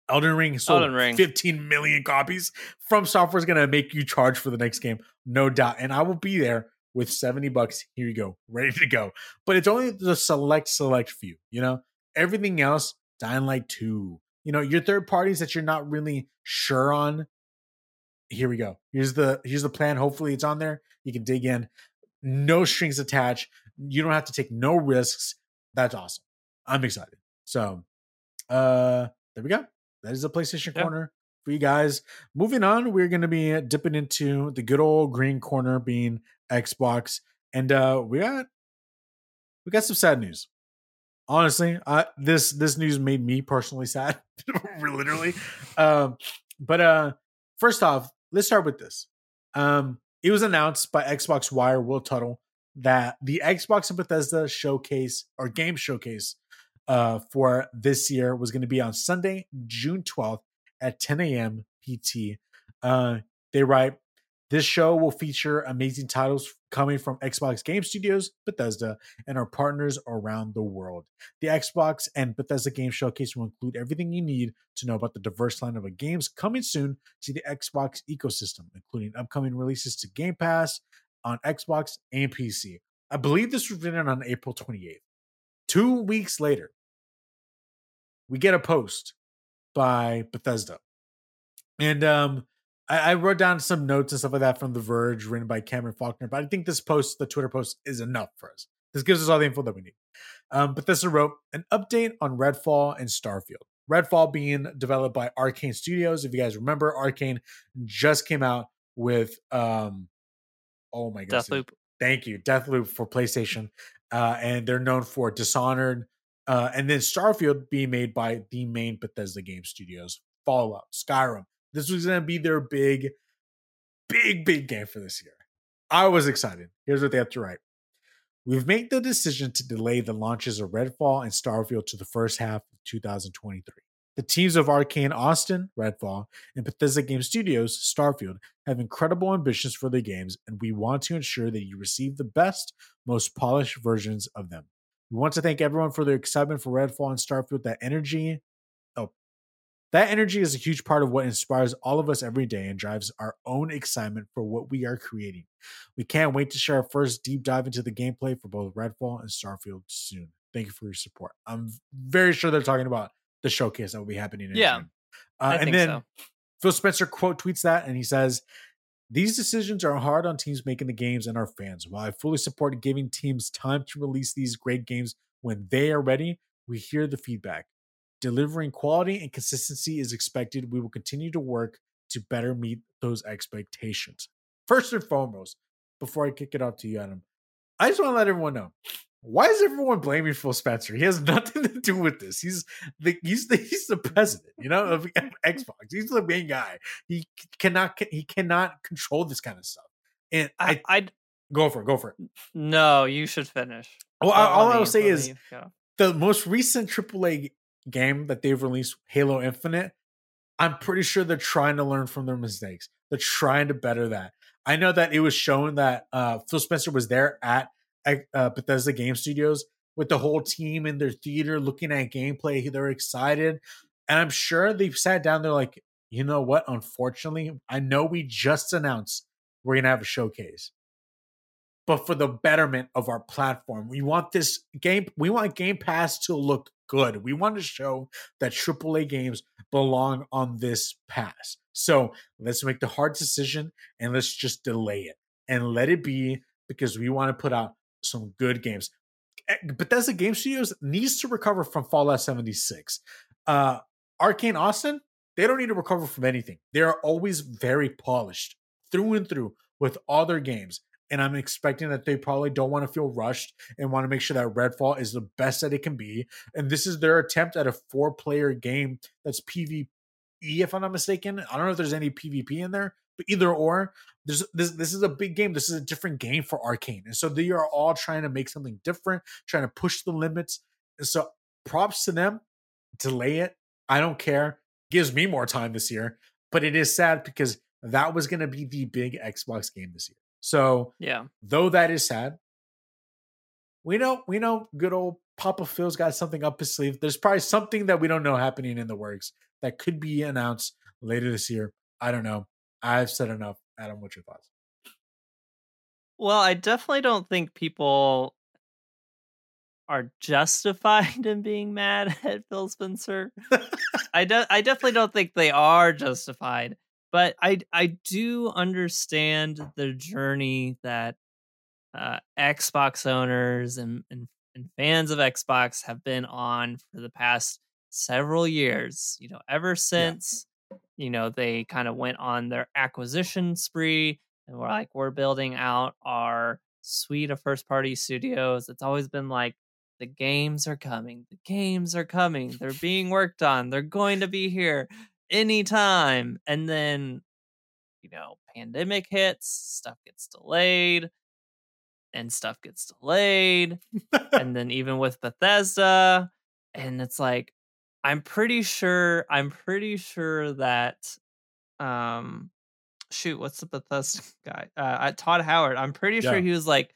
Elden Ring sold Elden Ring. 15 million copies. From Software is going to make you charge for the next game, no doubt. And I will be there with 70 bucks. Here you go, ready to go. But it's only the select, select few, you know? Everything else, Dying Light 2. You know, your third parties that you're not really sure on. Here we go. Here's the here's the plan. Hopefully it's on there. You can dig in. No strings attached. You don't have to take no risks. That's awesome. I'm excited. So uh there we go. That is the PlayStation Yeah. corner for you guys. Moving on, we're going to be dipping into the good old green corner being Xbox and uh we got we got some sad news. Honestly, uh this this news made me personally sad, literally. Um but uh first off, let's start with this. Um it was announced by Xbox Wire Will Tuttle that the Xbox and Bethesda showcase or game showcase uh, for this year was going to be on Sunday, June 12th at 10 a.m. PT. Uh, they write, this show will feature amazing titles coming from Xbox Game Studios, Bethesda, and our partners around the world. The Xbox and Bethesda Game Showcase will include everything you need to know about the diverse line of games coming soon to the Xbox ecosystem, including upcoming releases to Game Pass on Xbox and PC. I believe this was written on April 28th. Two weeks later, we get a post by Bethesda. And um, I, I wrote down some notes and stuff like that from The Verge, written by Cameron Faulkner. But I think this post, the Twitter post, is enough for us. This gives us all the info that we need. Um, Bethesda wrote an update on Redfall and Starfield. Redfall being developed by Arcane Studios. If you guys remember, Arcane just came out with um, oh my god, Deathloop. Thank you, Deathloop for PlayStation, uh, and they're known for Dishonored, uh, and then Starfield being made by the main Bethesda game studios, Fallout, Skyrim. This was going to be their big, big, big game for this year. I was excited. Here's what they have to write. We've made the decision to delay the launches of Redfall and Starfield to the first half of 2023. The teams of Arcane Austin, Redfall, and Bethesda Game Studios, Starfield, have incredible ambitions for their games, and we want to ensure that you receive the best, most polished versions of them. We want to thank everyone for their excitement for Redfall and Starfield. That energy, oh, that energy is a huge part of what inspires all of us every day and drives our own excitement for what we are creating. We can't wait to share our first deep dive into the gameplay for both Redfall and Starfield soon. Thank you for your support. I'm very sure they're talking about the showcase that will be happening in Yeah. Uh, and then so. Phil Spencer quote tweets that and he says, These decisions are hard on teams making the games and our fans. While I fully support giving teams time to release these great games when they are ready, we hear the feedback. Delivering quality and consistency is expected. We will continue to work to better meet those expectations. First and foremost, before I kick it off to you, Adam, I just want to let everyone know why is everyone blaming Phil Spencer? He has nothing to do with this. He's the he's the he's the president, you know, of Xbox. He's the main guy. He cannot he cannot control this kind of stuff. And I, I, I go for it. Go for it. no, you should finish. Well, Let- all I'll say is go. the most recent AAA game that they've released, Halo Infinite, I'm pretty sure they're trying to learn from their mistakes. They're trying to better that. I know that it was shown that uh, Phil Spencer was there at uh, Bethesda Game Studios with the whole team in their theater looking at gameplay. They're excited. And I'm sure they've sat down. They're like, you know what? Unfortunately, I know we just announced we're going to have a showcase but for the betterment of our platform. We want this game, we want Game Pass to look good. We want to show that AAA games belong on this pass. So let's make the hard decision and let's just delay it and let it be because we want to put out some good games. Eh, Bethesda Game Studios needs to recover from Fallout 76. Uh Arcane Austin, they don't need to recover from anything. They are always very polished through and through with all their games and I'm expecting that they probably don't want to feel rushed and want to make sure that Redfall is the best that it can be. And this is their attempt at a four player game that's PvE, if I'm not mistaken. I don't know if there's any PvP in there, but either or, there's this this is a big game. This is a different game for Arcane. And so they are all trying to make something different, trying to push the limits. And so props to them. Delay it. I don't care. Gives me more time this year. But it is sad because that was going to be the big Xbox game this year. So Yeah. though that is sad, we know we know good old Papa Phil's got something up his sleeve. There's probably something that we don't know happening in the works that could be announced later this year. I don't know. I've said enough. Adam, what's your thoughts? Well, I definitely don't think people are justified in being mad at Phil Spencer. I do, I definitely don't think they are justified, but I I do understand the journey that uh, Xbox owners and, and and fans of Xbox have been on for the past several years. You know, ever since. You know they kind of went on their acquisition spree and we're like we're building out our suite of first party studios. It's always been like the games are coming. The games are coming. They're being worked on. They're going to be here anytime. And then, you know, pandemic hits, stuff gets delayed, and stuff gets delayed. and then even with Bethesda, and it's like, I'm pretty sure, I'm pretty sure that, um, shoot, what's the Bethesda guy? Uh, Todd Howard. I'm pretty yeah. sure he was like,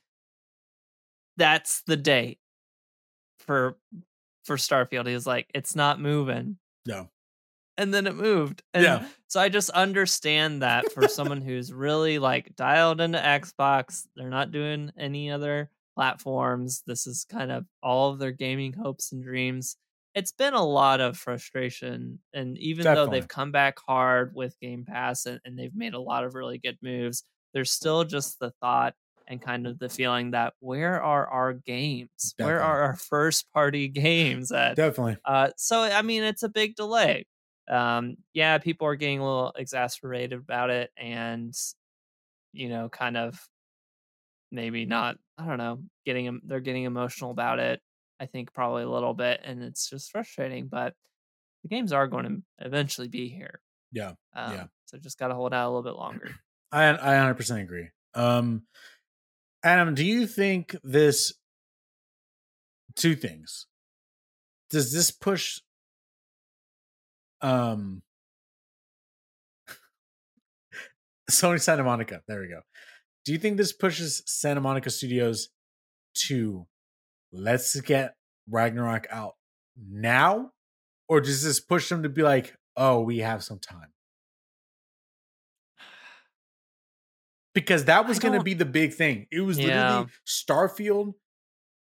that's the date for for Starfield. He was like, it's not moving. No. And then it moved. And yeah. so I just understand that for someone who's really like dialed into Xbox, they're not doing any other platforms. This is kind of all of their gaming hopes and dreams. It's been a lot of frustration. And even Definitely. though they've come back hard with Game Pass and, and they've made a lot of really good moves, there's still just the thought and kind of the feeling that where are our games? Definitely. Where are our first party games at? Definitely. Uh, so I mean, it's a big delay. Um, yeah, people are getting a little exasperated about it, and you know, kind of maybe not. I don't know, getting they're getting emotional about it. I think probably a little bit, and it's just frustrating. But the games are going to eventually be here. Yeah, um, yeah. So just got to hold out a little bit longer. I I 100% agree. Um, Adam, do you think this two things? Does this push um Sony Santa Monica, there we go. Do you think this pushes Santa Monica Studios to let's get Ragnarok out now? Or does this push them to be like, oh, we have some time? because that was going to be the big thing. It was yeah. literally Starfield,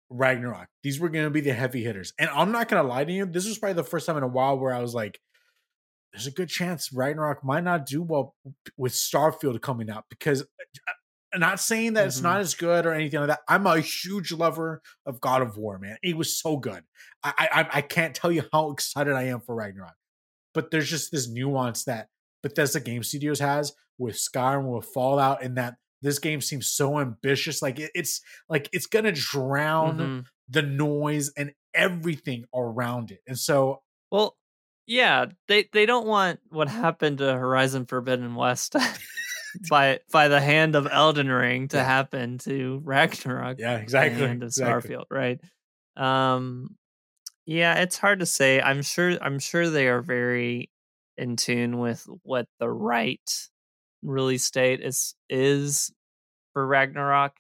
Ragnarok. These were going to be the heavy hitters. And I'm not going to lie to you, this was probably the first time in a while where I was like, there's a good chance Ragnarok might not do well with Starfield coming out because uh, not saying that mm-hmm. it's not as good or anything like that. I'm a huge lover of God of War, man. It was so good. I I, I can't tell you how excited I am for Ragnarok. But there's just this nuance that Bethesda Game Studios has with Skyrim, with Fallout, and that this game seems so ambitious. Like it, it's like it's gonna drown mm-hmm. the noise and everything around it. And so, well, yeah, they they don't want what happened to Horizon Forbidden West. by by the hand of Elden Ring to yeah. happen to Ragnarok. Yeah, exactly. And of exactly. Starfield, right? Um, yeah, it's hard to say. I'm sure. I'm sure they are very in tune with what the right release date is is for Ragnarok.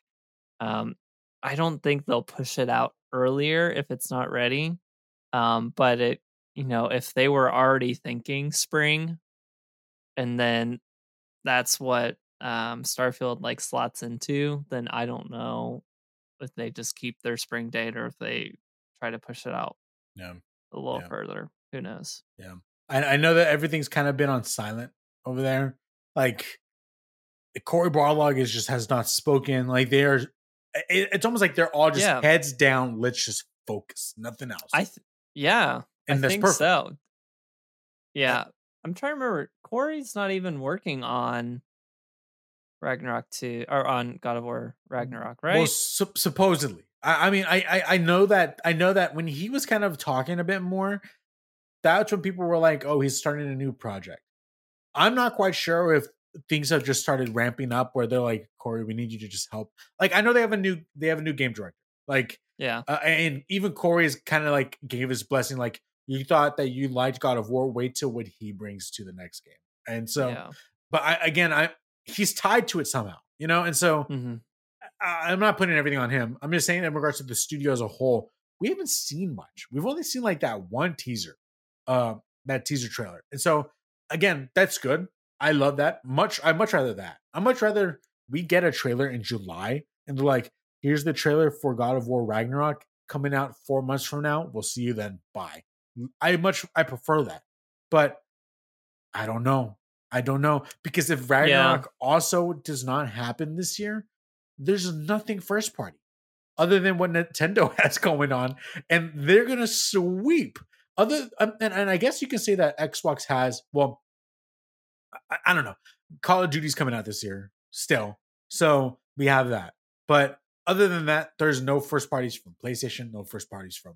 Um, I don't think they'll push it out earlier if it's not ready. Um, but it, you know, if they were already thinking spring, and then that's what um, Starfield like slots into, then I don't know if they just keep their spring date or if they try to push it out. Yeah. A little yeah. further. Who knows? Yeah. I, I know that everything's kind of been on silent over there. Like Cory Barlog is just has not spoken. Like they are, it, it's almost like they're all just yeah. heads down. Let's just focus, nothing else. I th- yeah, and I think perfect. so. Yeah, I'm trying to remember. Cory's not even working on Ragnarok 2 or on God of War Ragnarok, right? Well, su- supposedly. I, I mean, I, I I know that I know that when he was kind of talking a bit more, that's when people were like, "Oh, he's starting a new project." I'm not quite sure if things have just started ramping up where they're like, "Cory, we need you to just help." Like, I know they have a new they have a new game director. Like, yeah, uh, and even Cory is kind of like gave his blessing. Like, you thought that you liked God of War, wait till what he brings to the next game. And so, yeah. but I again, I he's tied to it somehow, you know. And so, mm-hmm. I, I'm not putting everything on him. I'm just saying in regards to the studio as a whole, we haven't seen much. We've only seen like that one teaser uh, that teaser trailer. And so again, that's good. I love that much. I much rather that. I much rather we get a trailer in July and they're like, here's the trailer for God of War Ragnarok coming out four months from now. We'll see you then. Bye. I much I prefer that. But I don't know. I don't know. Because if Ragnarok yeah. also does not happen this year, there's nothing first party other than what Nintendo has going on. And they're gonna sweep. Other um, and, and I guess you can say that Xbox has, well, I, I don't know. Call of Duty's coming out this year still. So we have that. But other than that, there's no first parties from PlayStation, no first parties from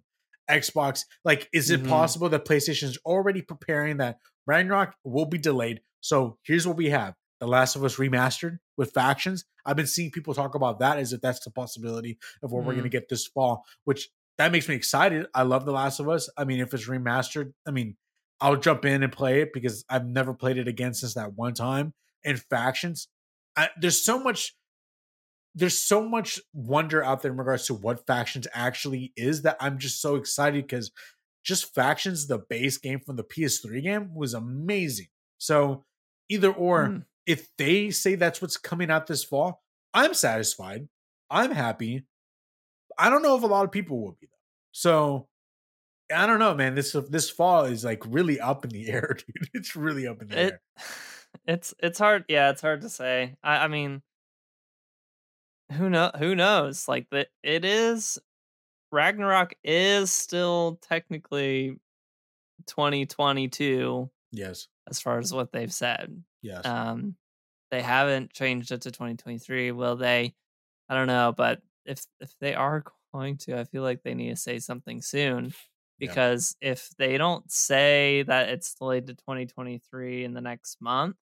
Xbox. Like, is it mm-hmm. possible that PlayStation is already preparing that Ragnarok will be delayed? So here's what we have The Last of Us remastered with factions. I've been seeing people talk about that as if that's the possibility of what mm. we're going to get this fall, which that makes me excited. I love The Last of Us. I mean, if it's remastered, I mean, I'll jump in and play it because I've never played it again since that one time. And factions, I, there's so much there's so much wonder out there in regards to what factions actually is that I'm just so excited because just factions, the base game from the PS3 game was amazing. So either or, mm. if they say that's what's coming out this fall, I'm satisfied. I'm happy. I don't know if a lot of people will be though. So I don't know, man. This this fall is like really up in the air, dude. It's really up in the it, air. It's it's hard. Yeah, it's hard to say. I, I mean, who know who knows? Like that it is ragnarok is still technically 2022 yes. as far as what they've said. Yes. Um they haven't changed it to 2023 will they? I don't know but if if they are going to i feel like they need to say something soon because yeah. if they don't say that it's delayed to 2023 in the next month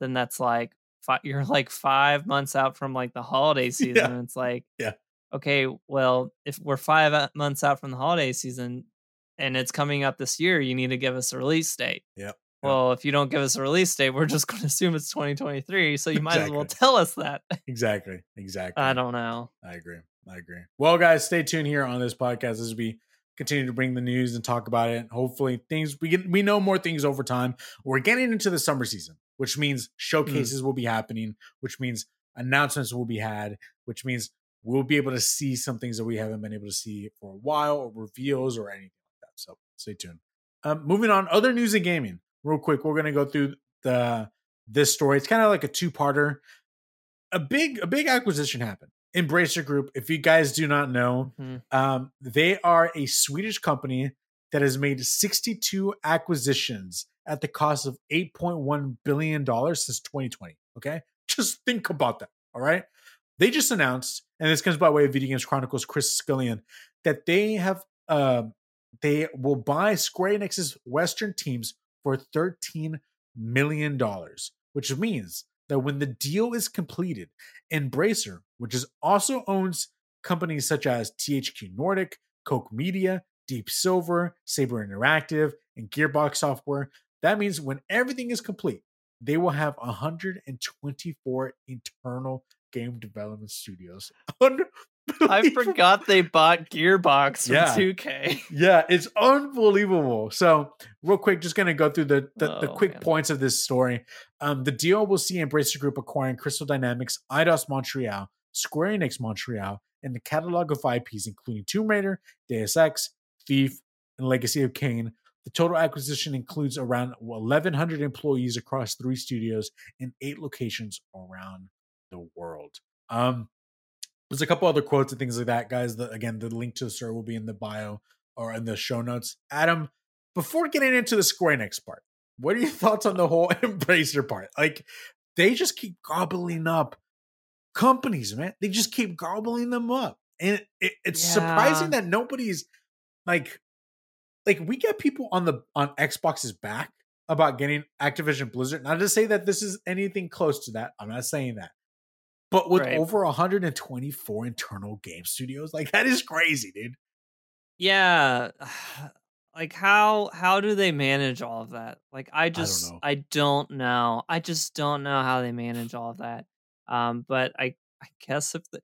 then that's like five, you're like five months out from like the holiday season. Yeah. And it's like, yeah, okay, well, if we're five months out from the holiday season and it's coming up this year, you need to give us a release date. Yeah. Well, if you don't give us a release date, we're just going to assume it's 2023. So you might exactly. as well tell us that. exactly. Exactly. I don't know. I agree. I agree. Well, guys, stay tuned here on this podcast as we continue to bring the news and talk about it. Hopefully, things we get we know more things over time. We're getting into the summer season which means mm. showcases mm. will be happening, which means announcements will be had, which means we'll be able to see some things that we haven't been able to see for a while, or reveals, or anything like that. So stay tuned. Um, moving on, other news in gaming, real quick. We're gonna go through the this story. It's kind of like a two parter. A big a big acquisition happened. Embracer Group. If you guys do not know, mm-hmm. um, they are a Swedish company that has made 62 acquisitions at the cost of $8.1 billion since 2020. Okay. Just think about that. All right. They just announced, and this comes by way of Video Games Chronicles, Chris Scullion, that they have, uh, they will buy Square Enix's Western teams for $13 million, which means that when the deal is completed, Embracer, which is also owns companies such as THQ Nordic, Koch Media, Deep Silver, Saber Interactive, and Gearbox Software, that means when everything is complete, they will have 124 internal game development studios. I forgot they bought Gearbox from yeah. 2K. Yeah, it's unbelievable. So, real quick, just gonna go through the the, oh, the quick man. points of this story. Um, the deal will see Embracer Group acquiring Crystal Dynamics, Eidos Montreal, Square Enix Montreal, and the catalog of IPs including Tomb Raider, Deus Ex, Thief, and Legacy of Kain, the total acquisition includes around 1,100 employees across three studios in eight locations around the world. Um, there's a couple other quotes and things like that, guys. The, again, the link to the story will be in the bio or in the show notes. Adam, before getting into the Square Enix part, what are your thoughts on the whole Embracer part? Like, they just keep gobbling up companies, man. They just keep gobbling them up, and it, it, it's yeah. surprising that nobody's like like we get people on the on Xbox's back about getting Activision Blizzard. Not to say that this is anything close to that. I'm not saying that. But with right. over 124 internal game studios, like that is crazy, dude. Yeah. Like how how do they manage all of that? Like I just I don't, I don't know. I just don't know how they manage all of that. Um but I I guess if the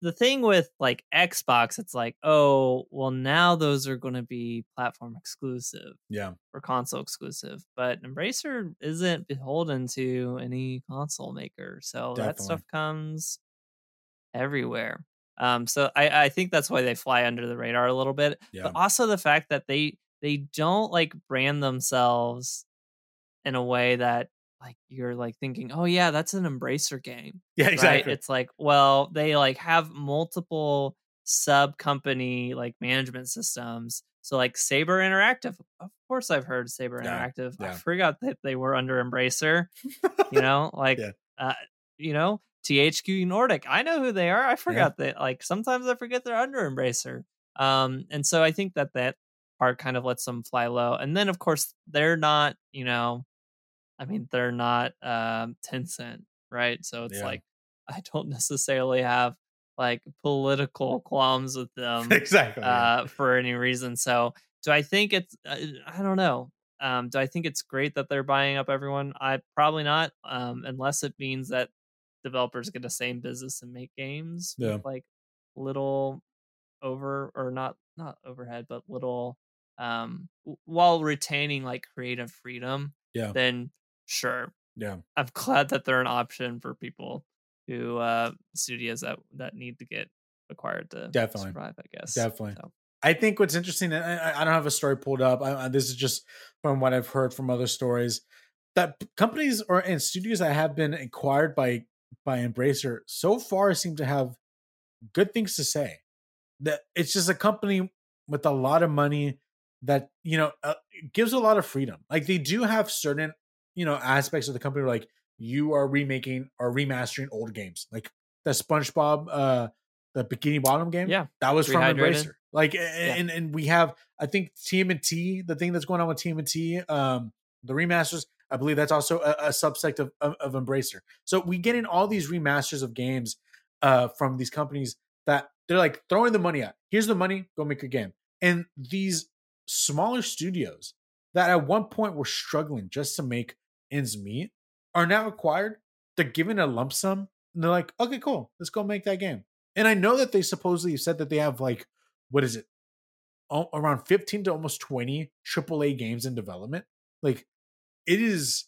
the thing with like Xbox, it's like, oh, well, now those are going to be platform exclusive Yeah. or console exclusive. But Embracer isn't beholden to any console maker, so that stuff comes everywhere. Um, so I, I think that's why they fly under the radar a little bit. Yeah. But also the fact that they they don't like brand themselves in a way that like you're like thinking, oh yeah, that's an Embracer game Yeah, right? exactly. It's like, well, they like have multiple sub company like management systems. So like Saber Interactive, of course I've heard Saber Yeah, Interactive. I forgot that they were under Embracer. You know, like Yeah. uh, you know, THQ Nordic. I know who they are. I forgot that. Like sometimes I forget they're under Embracer. Um, and so I think that that part kind of lets them fly low. And then of course they're not, you know, I mean they're not um Tencent, right? So it's Yeah. like I don't necessarily have like political qualms with them exactly. yeah. uh, for any reason. So do I think it's? Uh, I don't know. Um, do I think it's great that they're buying up everyone? I probably not, um, unless it means that developers get the same business and make games Yeah. with like little over or not not overhead, but little um, while retaining like creative freedom. Yeah. Then sure, yeah. I'm glad that they're an option for people who uh studios that that need to get acquired to Definitely. survive. I guess Definitely. So, I think what's interesting, and I, I don't have a story pulled up. I, I, this is just from what I've heard from other stories that companies or and studios that have been acquired by by Embracer so far seem to have good things to say. That it's just a company with a lot of money that you know uh, gives a lot of freedom. Like they do have certain you know aspects of the company, like you are remaking or remastering old games, like the SpongeBob, uh, the Bikini Bottom game. yeah, That was from Embracer. Like, a- and and we have, I think TMNT, the thing that's going on with TMNT, um, the remasters. I believe that's also a, a subsect of, of of Embracer. So we get in all these remasters of games, uh, from these companies that they're like throwing the money at. Here's the money, go make a game. And these smaller studios that at one point were struggling just to make ends meet are now acquired. They're given a lump sum, and they're like, okay, cool, let's go make that game. And I know that they supposedly said that they have like, what is it, Al- around 15 to almost 20 AAA games in development. Like, it is,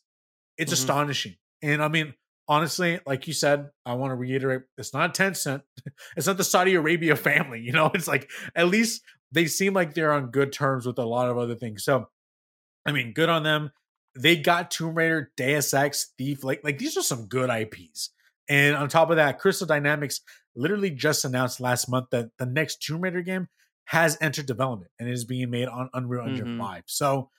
it's Mhm. astonishing. And I mean, honestly, like you said, I want to reiterate, it's not Tencent, it's not the Saudi Arabia family. You know, it's like at least they seem like they're on good terms with a lot of other things. So, I mean, good on them. They got Tomb Raider, Deus Ex, Thief. Like, like these are some good IPs. And on top of that, Crystal Dynamics literally just announced last month that the next Tomb Raider game has entered development and is being made on Unreal Engine Mhm. 5. So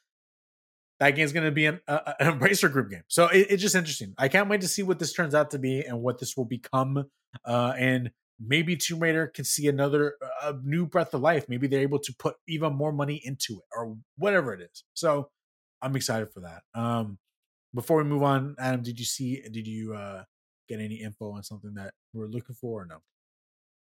that game is going to be an, uh, an Embracer Group game. So it, it's just interesting. I can't wait to see what this turns out to be and what this will become. Uh, and maybe Tomb Raider can see another uh, new breath of life. Maybe they're able to put even more money into it or whatever it is. So I'm excited for that. Um, before we move on, Adam, did you see? Did you uh, get any info on something that we're looking for or no?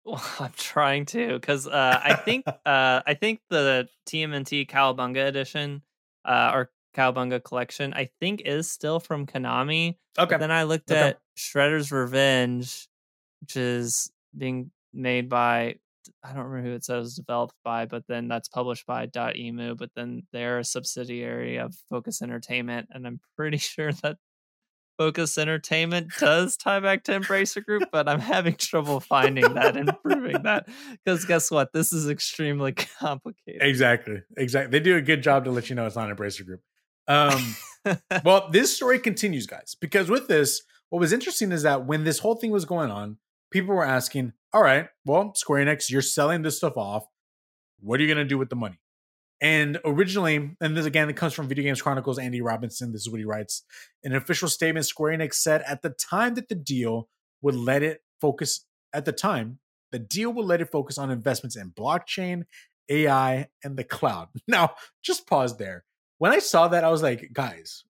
Well, I'm trying to because uh, I think uh, I think the TMNT Cowabunga edition uh, or Cowabunga collection I think is still from Konami. Okay. But then I looked Okay. at Shredder's Revenge, which is being made by I don't remember who it says developed by, but then that's published by Dotemu. But then they're a subsidiary of Focus Entertainment, and I'm pretty sure that Focus Entertainment does tie back to Embracer Group, but I'm having trouble finding that and proving that because guess what? This is extremely complicated. Exactly. Exactly. They do a good job to let you know it's not Embracer Group. Um, well, this story continues, guys, because with this, what was interesting is that when this whole thing was going on, people were asking, all right, well, Square Enix, you're selling this stuff off. What are you going to do with the money? And originally, and this again, it comes from Video Games Chronicles, Andy Robinson. This is what he writes. In an official statement, Square Enix said at the time that the deal would let it focus, at the time, the deal will let it focus on investments in blockchain, AI, and the cloud. Now, just pause there. When I saw that, I was like, guys,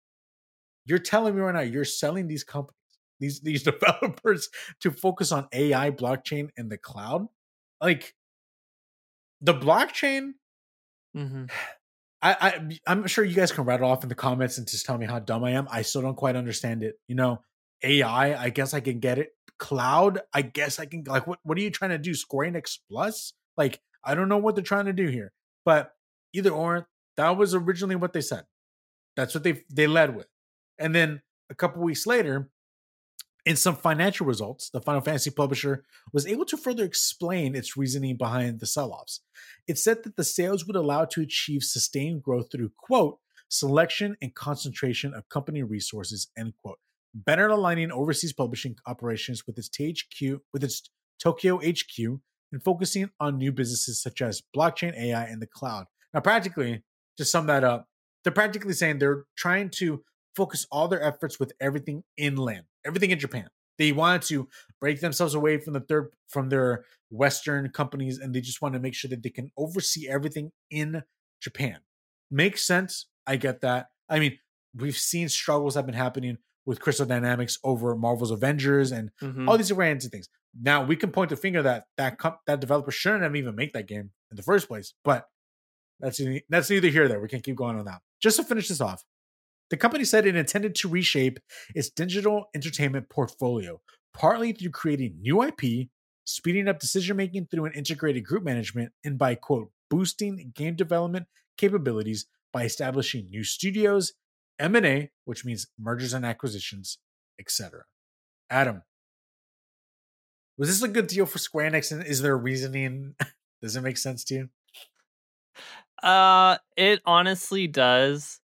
you're telling me right now you're selling these companies, these these developers to focus on AI, blockchain, and the cloud? Like the blockchain, hmm I, I I'm sure you guys can rattle off in the comments and just tell me how dumb I am. I still don't quite understand it. You know, AI, I guess I can get it. Cloud, I guess I can like what what are you trying to do? Square Enix Plus? Like, I don't know what they're trying to do here. But either or, that was originally what they said. That's what they they led with. And then a couple weeks later, in some financial results, the Final Fantasy publisher was able to further explain its reasoning behind the sell offs. It said that the sales would allow to achieve sustained growth through, quote, selection and concentration of company resources, end quote, better aligning overseas publishing operations with its THQ, with its Tokyo HQ, and focusing on new businesses such as blockchain, AI, and the cloud. Now, practically, to sum that up, they're practically saying they're trying to focus all their efforts with everything inland, everything in Japan. They wanted to break themselves away from the third from their Western companies, and they just want to make sure that they can oversee everything in Japan. Makes sense. I get that. I mean, we've seen struggles have been happening with Crystal Dynamics over Marvel's Avengers and mm-hmm. all these random things. Now we can point the finger that that comp- that developer shouldn't have even made that game in the first place, but that's that's neither here nor there. We can keep going on that. Just to finish this off, the company said it intended to reshape its digital entertainment portfolio, partly through creating new IP, speeding up decision making through an integrated group management, and by quote boosting game development capabilities by establishing new studios, M&A, which means mergers and acquisitions, etc. Adam, was this a good deal for Square Enix and is there reasoning? does it make sense to you? Uh it honestly does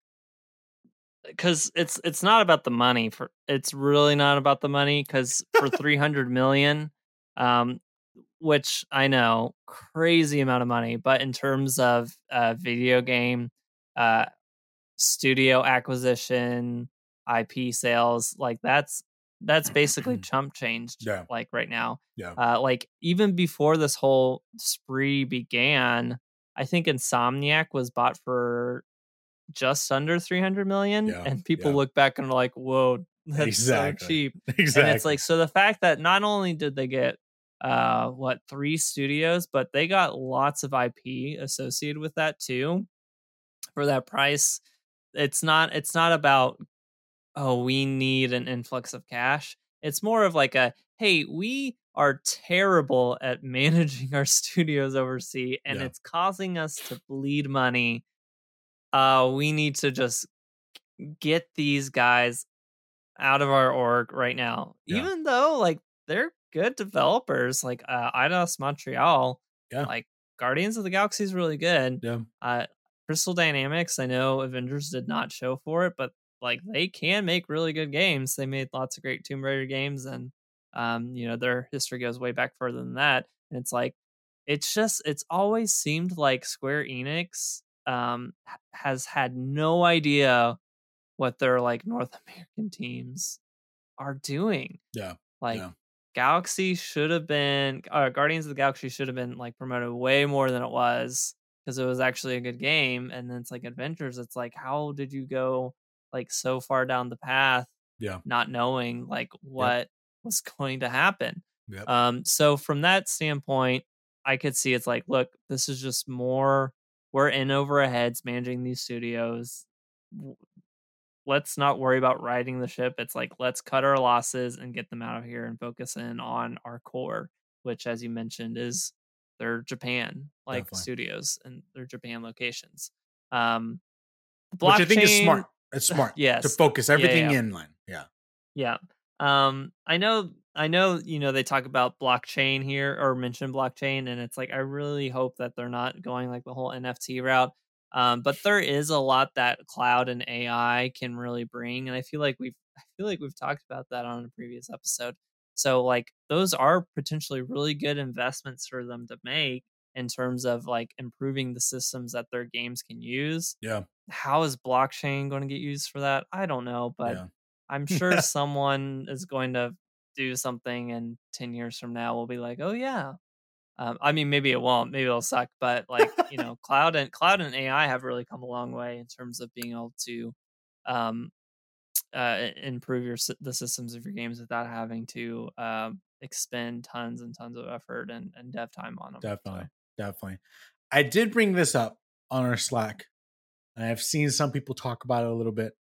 because it's it's not about the money for it's really not about the money because for 300 million um which i know crazy amount of money but in terms of uh video game uh studio acquisition ip sales like that's that's basically chump changed yeah. like right now yeah uh like even before this whole spree began i think insomniac was bought for just under 300 million yeah, and people yeah. look back and are like whoa that's exactly. so cheap exactly and it's like so the fact that not only did they get uh what three studios but they got lots of ip associated with that too for that price it's not it's not about oh we need an influx of cash it's more of like a hey we are terrible at managing our studios overseas and Yeah. it's causing us to bleed money uh we need to just get these guys out of our org right now. Yeah. even though like they're good developers like uh Eidos Montreal Yeah. like Guardians of the Galaxy is really good. Yeah. Uh Crystal Dynamics I know Avengers did not show for it but like they can make really good games. They made lots of great Tomb Raider games and um you know their history goes way back further than that. And it's like it's just it's always seemed like Square Enix um has had no idea what their like North American teams are doing. Yeah, Like yeah. Galaxy should have been uh, Guardians of the Galaxy should have been like promoted way more than it was because it was actually a good game and then it's like Adventures it's like how did you go like so far down the path Yeah. not knowing like what was going to happen. Yep. Um, so from that standpoint, I could see it's like, look, this is just more. We're in over our heads managing these studios. Let's not worry about riding the ship. It's like let's cut our losses and get them out of here and focus in on our core, which, as you mentioned, is their Japan like Definitely. studios and their Japan locations. Um, which I think is smart. It's smart. Yes. to focus everything yeah. inland. Yeah, Yeah. Um I know I know you know they talk about blockchain here or mention blockchain and it's like I really hope that they're not going like the whole NFT route. Um but there is a lot that cloud and AI can really bring and I feel like we've I feel like we've talked about that on a previous episode. So like those are potentially really good investments for them to make in terms of like improving the systems that their games can use. yeah, How is blockchain going to get used for that? I don't know, but yeah. I'm sure someone is going to do something and 10 years from now we'll be like, "Oh yeah." Um, I mean, maybe it won't. Maybe it'll suck, but like you know, cloud and cloud and AI have really come a long way in terms of being able to um, uh, improve your the systems of your games without having to um, expend tons and tons of effort and, and dev time on them. Definitely. Definitely. I did bring this up on our Slack, and I've seen some people talk about it a little bit.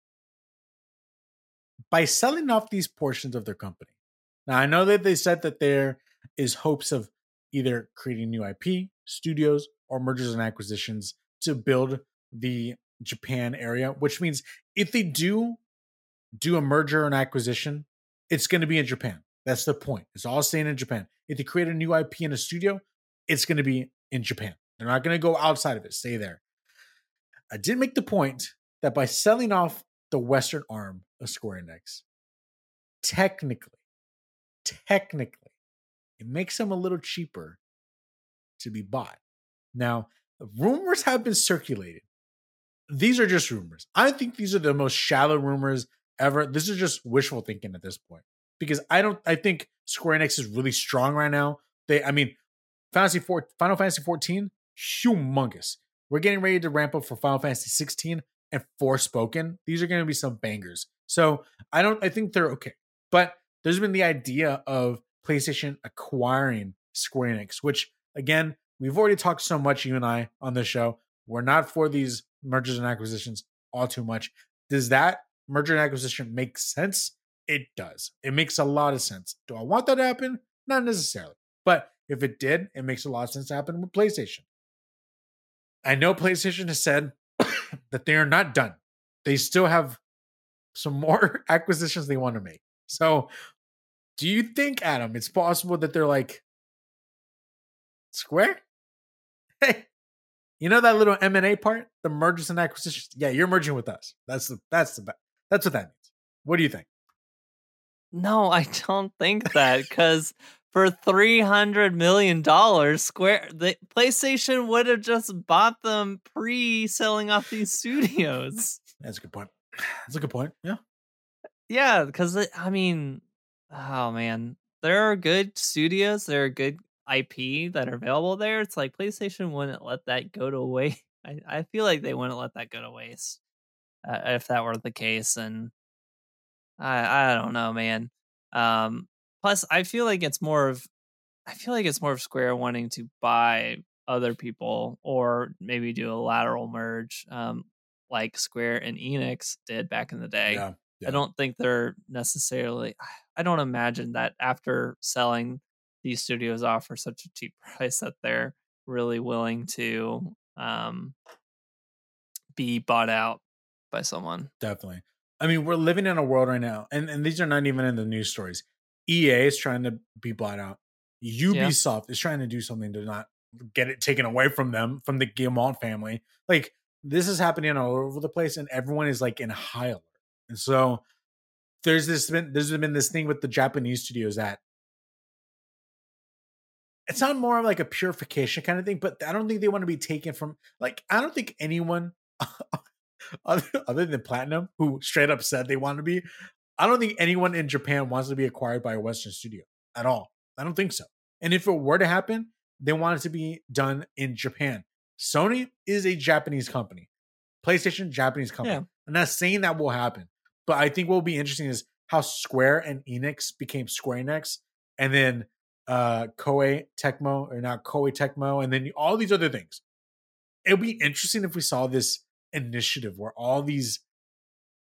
by selling off these portions of their company. Now, I know that they said that there is hopes of either creating new IP, studios, or mergers and acquisitions to build the Japan area, which means if they do do a merger and acquisition, it's going to be in Japan. That's the point. It's all staying in Japan. If they create a new IP in a studio, it's going to be in Japan. They're not going to go outside of it, stay there. I did make the point that by selling off the Western arm of Square Enix, technically, technically, it makes them a little cheaper to be bought. Now, rumors have been circulated. These are just rumors. I think these are the most shallow rumors ever. This is just wishful thinking at this point because I don't. I think Square Enix is really strong right now. They, I mean, Fantasy Four, Final Fantasy 14, humongous. We're getting ready to ramp up for Final Fantasy 16 and Forspoken. These are going to be some bangers. So I don't. I think they're okay, but there's been the idea of PlayStation acquiring Square Enix, which again we've already talked so much you and I on this show. We're not for these mergers and acquisitions all too much. Does that merger and acquisition make sense? It does. It makes a lot of sense. Do I want that to happen? Not necessarily. But if it did, it makes a lot of sense to happen with PlayStation. I know PlayStation has said that they are not done. They still have some more acquisitions they want to make. So, do you think, Adam, it's possible that they're like, Square? Hey, you know that little M and A part, the mergers and acquisitions. Yeah, you're merging with us. That's the that's the that's what that means. What do you think? No, I don't think that because for three hundred million dollars, Square the PlayStation would have just bought them pre-selling off these studios. That's a good point. That's a good point. Yeah, yeah, because I mean, oh man, there are good studios. There are good IP that are available there. It's like PlayStation wouldn't let that go to waste. I, I feel like they wouldn't let that go to waste uh, if that were the case. And I I don't know, man. Um, plus, I feel like it's more of I feel like it's more of Square wanting to buy other people or maybe do a lateral merge, um, like Square and Enix did back in the day. Yeah, yeah. I don't think they're necessarily. I don't imagine that after selling these studios off for such a cheap price that they're really willing to um, be bought out by someone. Definitely. I mean, we're living in a world right now, and, and these are not even in the news stories. EA is trying to be bought out. Ubisoft yeah. is trying to do something to not get it taken away from them, from the Guillemot family. Like, this is happening all over the place, and everyone is like in high alert. And so there's this been there's been this thing with the Japanese studios that it's not more of like a purification kind of thing, but I don't think they want to be taken from like I don't think anyone other, other than Platinum who straight up said they want to be. I don't think anyone in Japan wants to be acquired by a Western studio at all. I don't think so. And if it were to happen, they want it to be done in Japan. Sony is a Japanese company. PlayStation, Japanese company. Yeah. I'm not saying that will happen, but I think what will be interesting is how Square and Enix became Square Enix, and then uh Koei Tecmo or not Koei Tecmo, and then all these other things. It'll be interesting if we saw this initiative where all these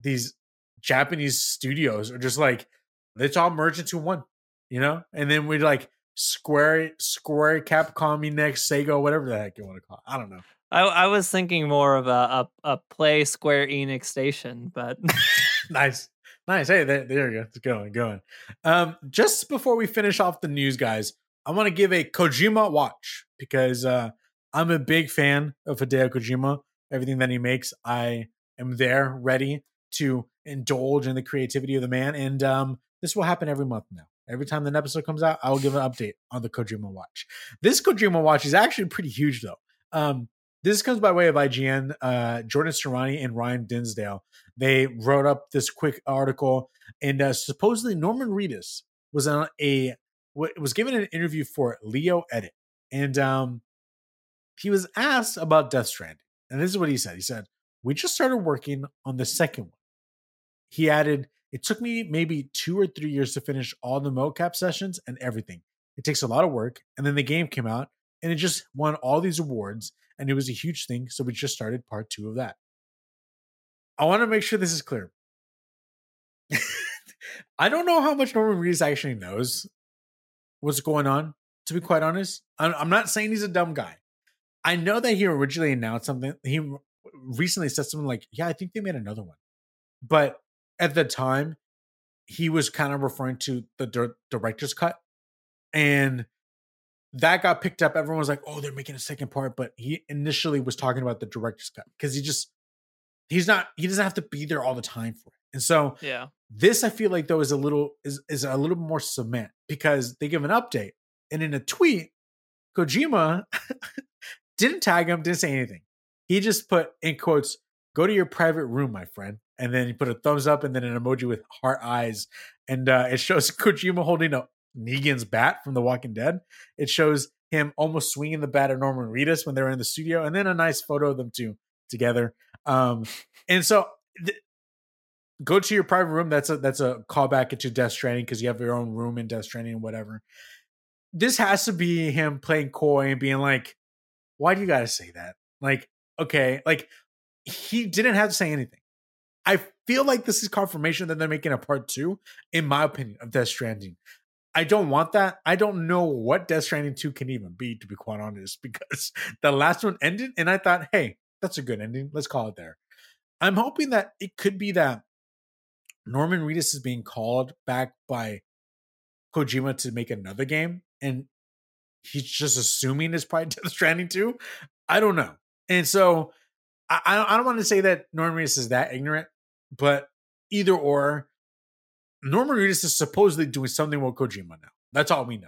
these Japanese studios are just like let's all merge into one, you know, and then we're like Square, Square, Capcom, next Sega, whatever the heck you want to call it. I don't know. I, I was thinking more of a, a, a play Square Enix station, but nice. Nice. Hey, there, there you go. It's going, going. Um, just before we finish off the news, guys, I want to give a Kojima watch because uh, I'm a big fan of Hideo Kojima. Everything that he makes, I am there, ready to indulge in the creativity of the man. And um, this will happen every month now. Every time an episode comes out, I will give an update on the Kojima watch. This Kojima watch is actually pretty huge, though. Um, this comes by way of IGN. Uh, Jordan Sirani and Ryan Dinsdale they wrote up this quick article, and uh, supposedly Norman Reedus was on a was given an interview for Leo Edit, and um, he was asked about Death Stranding, and this is what he said. He said, "We just started working on the second one." He added, "It took me maybe two or three years to finish all the mocap sessions and everything. It takes a lot of work, and then the game came out, and it just won all these awards." And it was a huge thing. So we just started part two of that. I want to make sure this is clear. I don't know how much Norman Reedus actually knows what's going on. To be quite honest, I'm, not saying he's a dumb guy. I know that he originally announced something. He recently said something like, "Yeah, I think they made another one," but at the time, he was kind of referring to the di- director's cut, and that got picked up. Everyone was like, "Oh, they're making a second part," but he initially was talking about the director's cut because he just he's not he doesn't have to be there all the time for it. And so Yeah. this I feel like though is a little is is a little more cement because they give an update and in a tweet, Kojima didn't tag him, didn't say anything. He just put in quotes, "Go to your private room, my friend," and then he put a thumbs up and then an emoji with heart eyes, and uh, it shows Kojima holding a Negan's bat from The Walking Dead. It shows him almost swinging the bat at Norman Reedus when they were in the studio, and then a nice photo of them two together. Um, and so. Th- go to your private room. That's a that's a callback into Death Stranding because you have your own room in Death Stranding and whatever. This has to be him playing coy and being like, "Why do you got to say that?" Like, okay, like he didn't have to say anything. I feel like this is confirmation that they're making a part two, in my opinion, of Death Stranding. I don't want that. I don't know what Death Stranding 2 can even be, to be quite honest, because the last one ended and I thought, hey, that's a good ending. Let's call it there. I'm hoping that it could be that Norman Reedus is being called back by Kojima to make another game, and he's just assuming it's probably Death Stranding 2. I don't know. And so I, I don't want to say that Norman Reedus is that ignorant, but either or, Norman Reedus is supposedly doing something with Kojima now. That's all we know.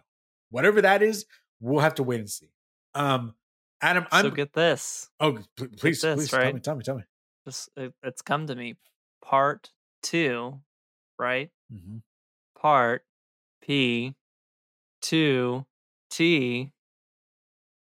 Whatever that is, we'll have to wait and see. Um, Adam, I'm so get this. oh pl- please, this, please tell me, tell me, tell me. Just it, it's come to me. Part two, right? Mm-hmm. Part P two T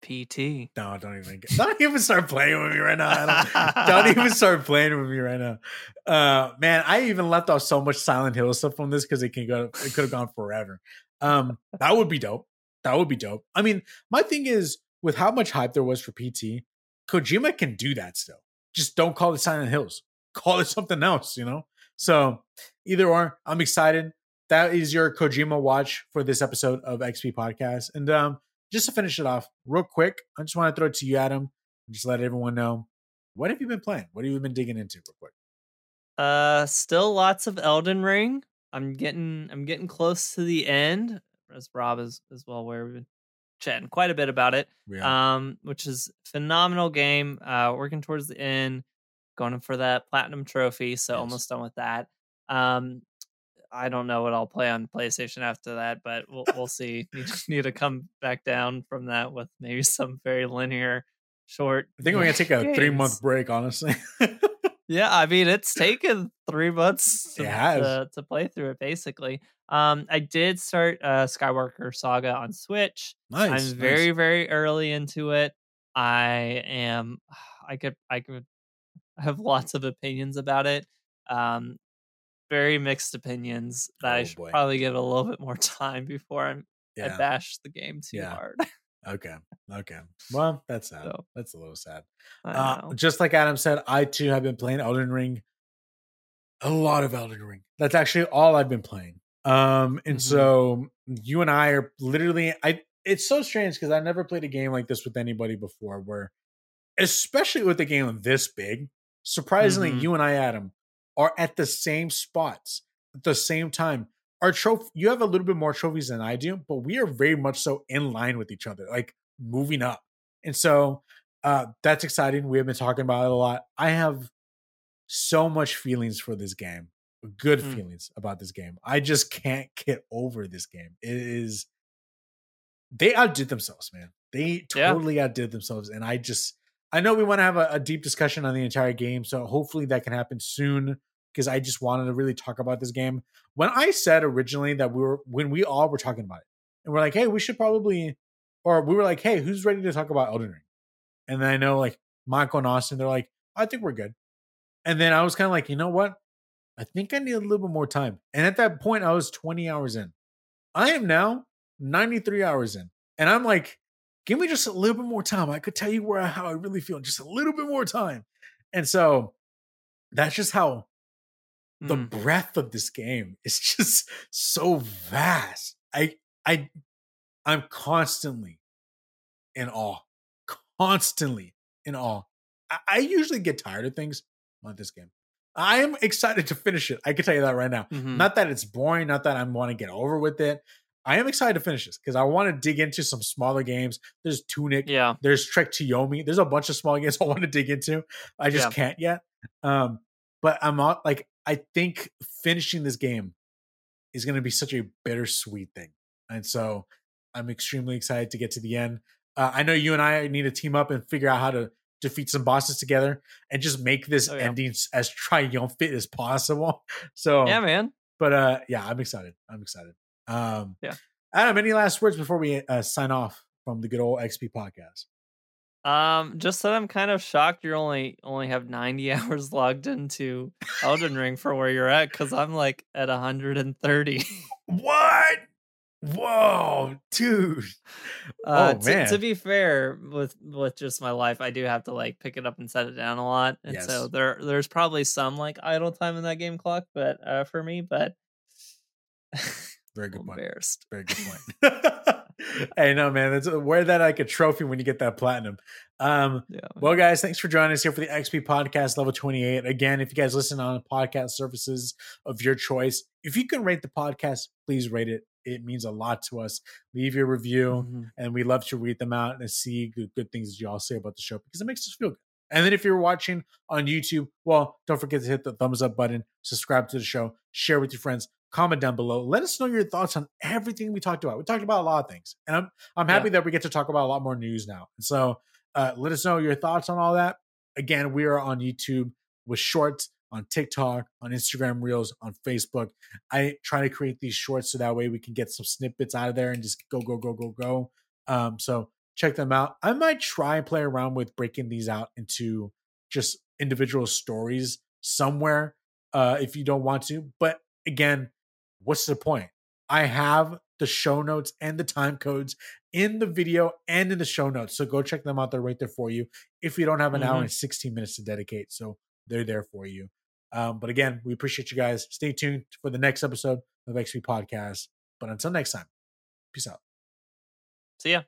PT. No, don't even get, don't even start playing with me right now. Adam. don't even start playing with me right now. Uh man, I even left off so much Silent Hill stuff from this because it can go it could have gone forever. Um, that would be dope. That would be dope. I mean, my thing is with how much hype there was for PT, Kojima can do that still. Just don't call it Silent Hills. Call it something else, you know? So either or, I'm excited. That is your Kojima watch for this episode of XP Podcast. And um, just to finish it off, real quick, I just want to throw it to you, Adam, just let everyone know what have you been playing? What have you been digging into real quick? Uh, still lots of Elden Ring. I'm getting I'm getting close to the end, as Rob is as well. Where we've been chatting quite a bit about it. Yeah. Um, which is phenomenal game. Uh, working towards the end, going for that platinum trophy. So Yes. almost done with that. Um, I don't know what I'll play on PlayStation after that, but we'll we'll see. Need, need to come back down from that with maybe some very linear, short. I think we're gonna take a three month break, honestly. Yeah, I mean it's taken three months to, to, to play through it. Basically, um, I did start uh, Skywalker Saga on Switch. nice. I'm very very early into it. I am. I could I could have lots of opinions about it. Um, very mixed opinions that I Oh, should boy. probably give it a little bit more time before I'm, I bash the game too Yeah. hard. Okay. Okay. Well, that's sad. So, That's a little sad. Uh, just like Adam said, I too have been playing Elden Ring. A lot of Elden Ring. That's actually all I've been playing. Um, and Mhm. so you and I are literally I it's so strange because I never played a game like this with anybody before where especially with a game this big, surprisingly, Mhm. you and I, Adam, are at the same spots at the same time. Our trophy, you have a little bit more trophies than I do, but we are very much so in line with each other, like moving up. And so uh that's exciting. We have been talking about it a lot. I have so much feelings for this game. Good Mm. feelings about this game. I just can't get over this game. It is they outdid themselves, man. They Yeah. totally outdid themselves. And I just I know we want to have a, a deep discussion on the entire game. So hopefully that can happen soon because I just wanted to really talk about this game. When I said originally that we were when we all were talking about it, and we're like, hey, we should probably or we were like, hey, who's ready to talk about Elden Ring? And then I know like Michael and Austin, they're like, I think we're good. And then I was kind of like, you know what? I think I need a little bit more time. And at that point, I was 20 hours in. I am now 93 hours in. And I'm like, give me just a little bit more time. I could tell you where how I really feel. Just a little bit more time. And so that's just how the Mm. breadth of this game is just so vast. I I I'm constantly in awe. Constantly in awe. I, I usually get tired of things on this game. I am excited to finish it. I can tell you that right now. Mhm. Not that it's boring, not that I want to get over with it. I am excited to finish this because I want to dig into some smaller games. There's Tunic, yeah. there's Trek to Yomi. There's a bunch of small games I want to dig into. I just Yeah. can't yet. Um, but I'm not like I think finishing this game is going to be such a bittersweet thing, and so I'm extremely excited to get to the end. Uh, I know you and I need to team up and figure out how to defeat some bosses together and just make this Oh, yeah. ending as triumphant as possible. So Yeah, man. but uh yeah, I'm excited. I'm excited. Um Yeah. Adam, any last words before we uh, sign off from the good old XP podcast? Um, just that I'm kind of shocked you're only only have 90 hours logged into Elden Ring for where you're at because I'm like at 130. What? Whoa, dude. Uh, Oh, to, man. to be fair, with with just my life, I do have to like pick it up and set it down a lot, and Yes. so there there's probably some like idle time in that game clock, but uh, for me, but Very I'm good point. embarrassed. Very good point. hey, no, man. That's wear that like a trophy when you get that platinum. Um, Yeah. Well, guys, thanks for joining us here for the XP Podcast Level 28. Again, if you guys listen on podcast services of your choice, if you can rate the podcast, please rate it. It means a lot to us. Leave your review, Mhm. and we love to read them out and see good, good things that you all say about the show because it makes us feel good. And then if you're watching on YouTube, well, don't forget to hit the thumbs up button, subscribe to the show, share with your friends, comment down below. Let us know your thoughts on everything we talked about. We talked about a lot of things, and I'm I'm happy that we get to talk about a lot more news now. And so, uh, let us know your thoughts on all that. Again, we are on YouTube with shorts, on TikTok, on Instagram Reels, on Facebook. I try to create these shorts so that way we can get some snippets out of there and just go, go, go, go, go. Um, so check them out. I might try and play around with breaking these out into just individual stories somewhere uh, if you don't want to. But again, what's the point? I have the show notes and the time codes in the video and in the show notes. So go check them out. They're right there for you if you don't have an hour Mhm. and 16 minutes to dedicate. So they're there for you. Um, but again, we appreciate you guys. Stay tuned for the next episode of XP Podcast. But until next time, peace out. See ya.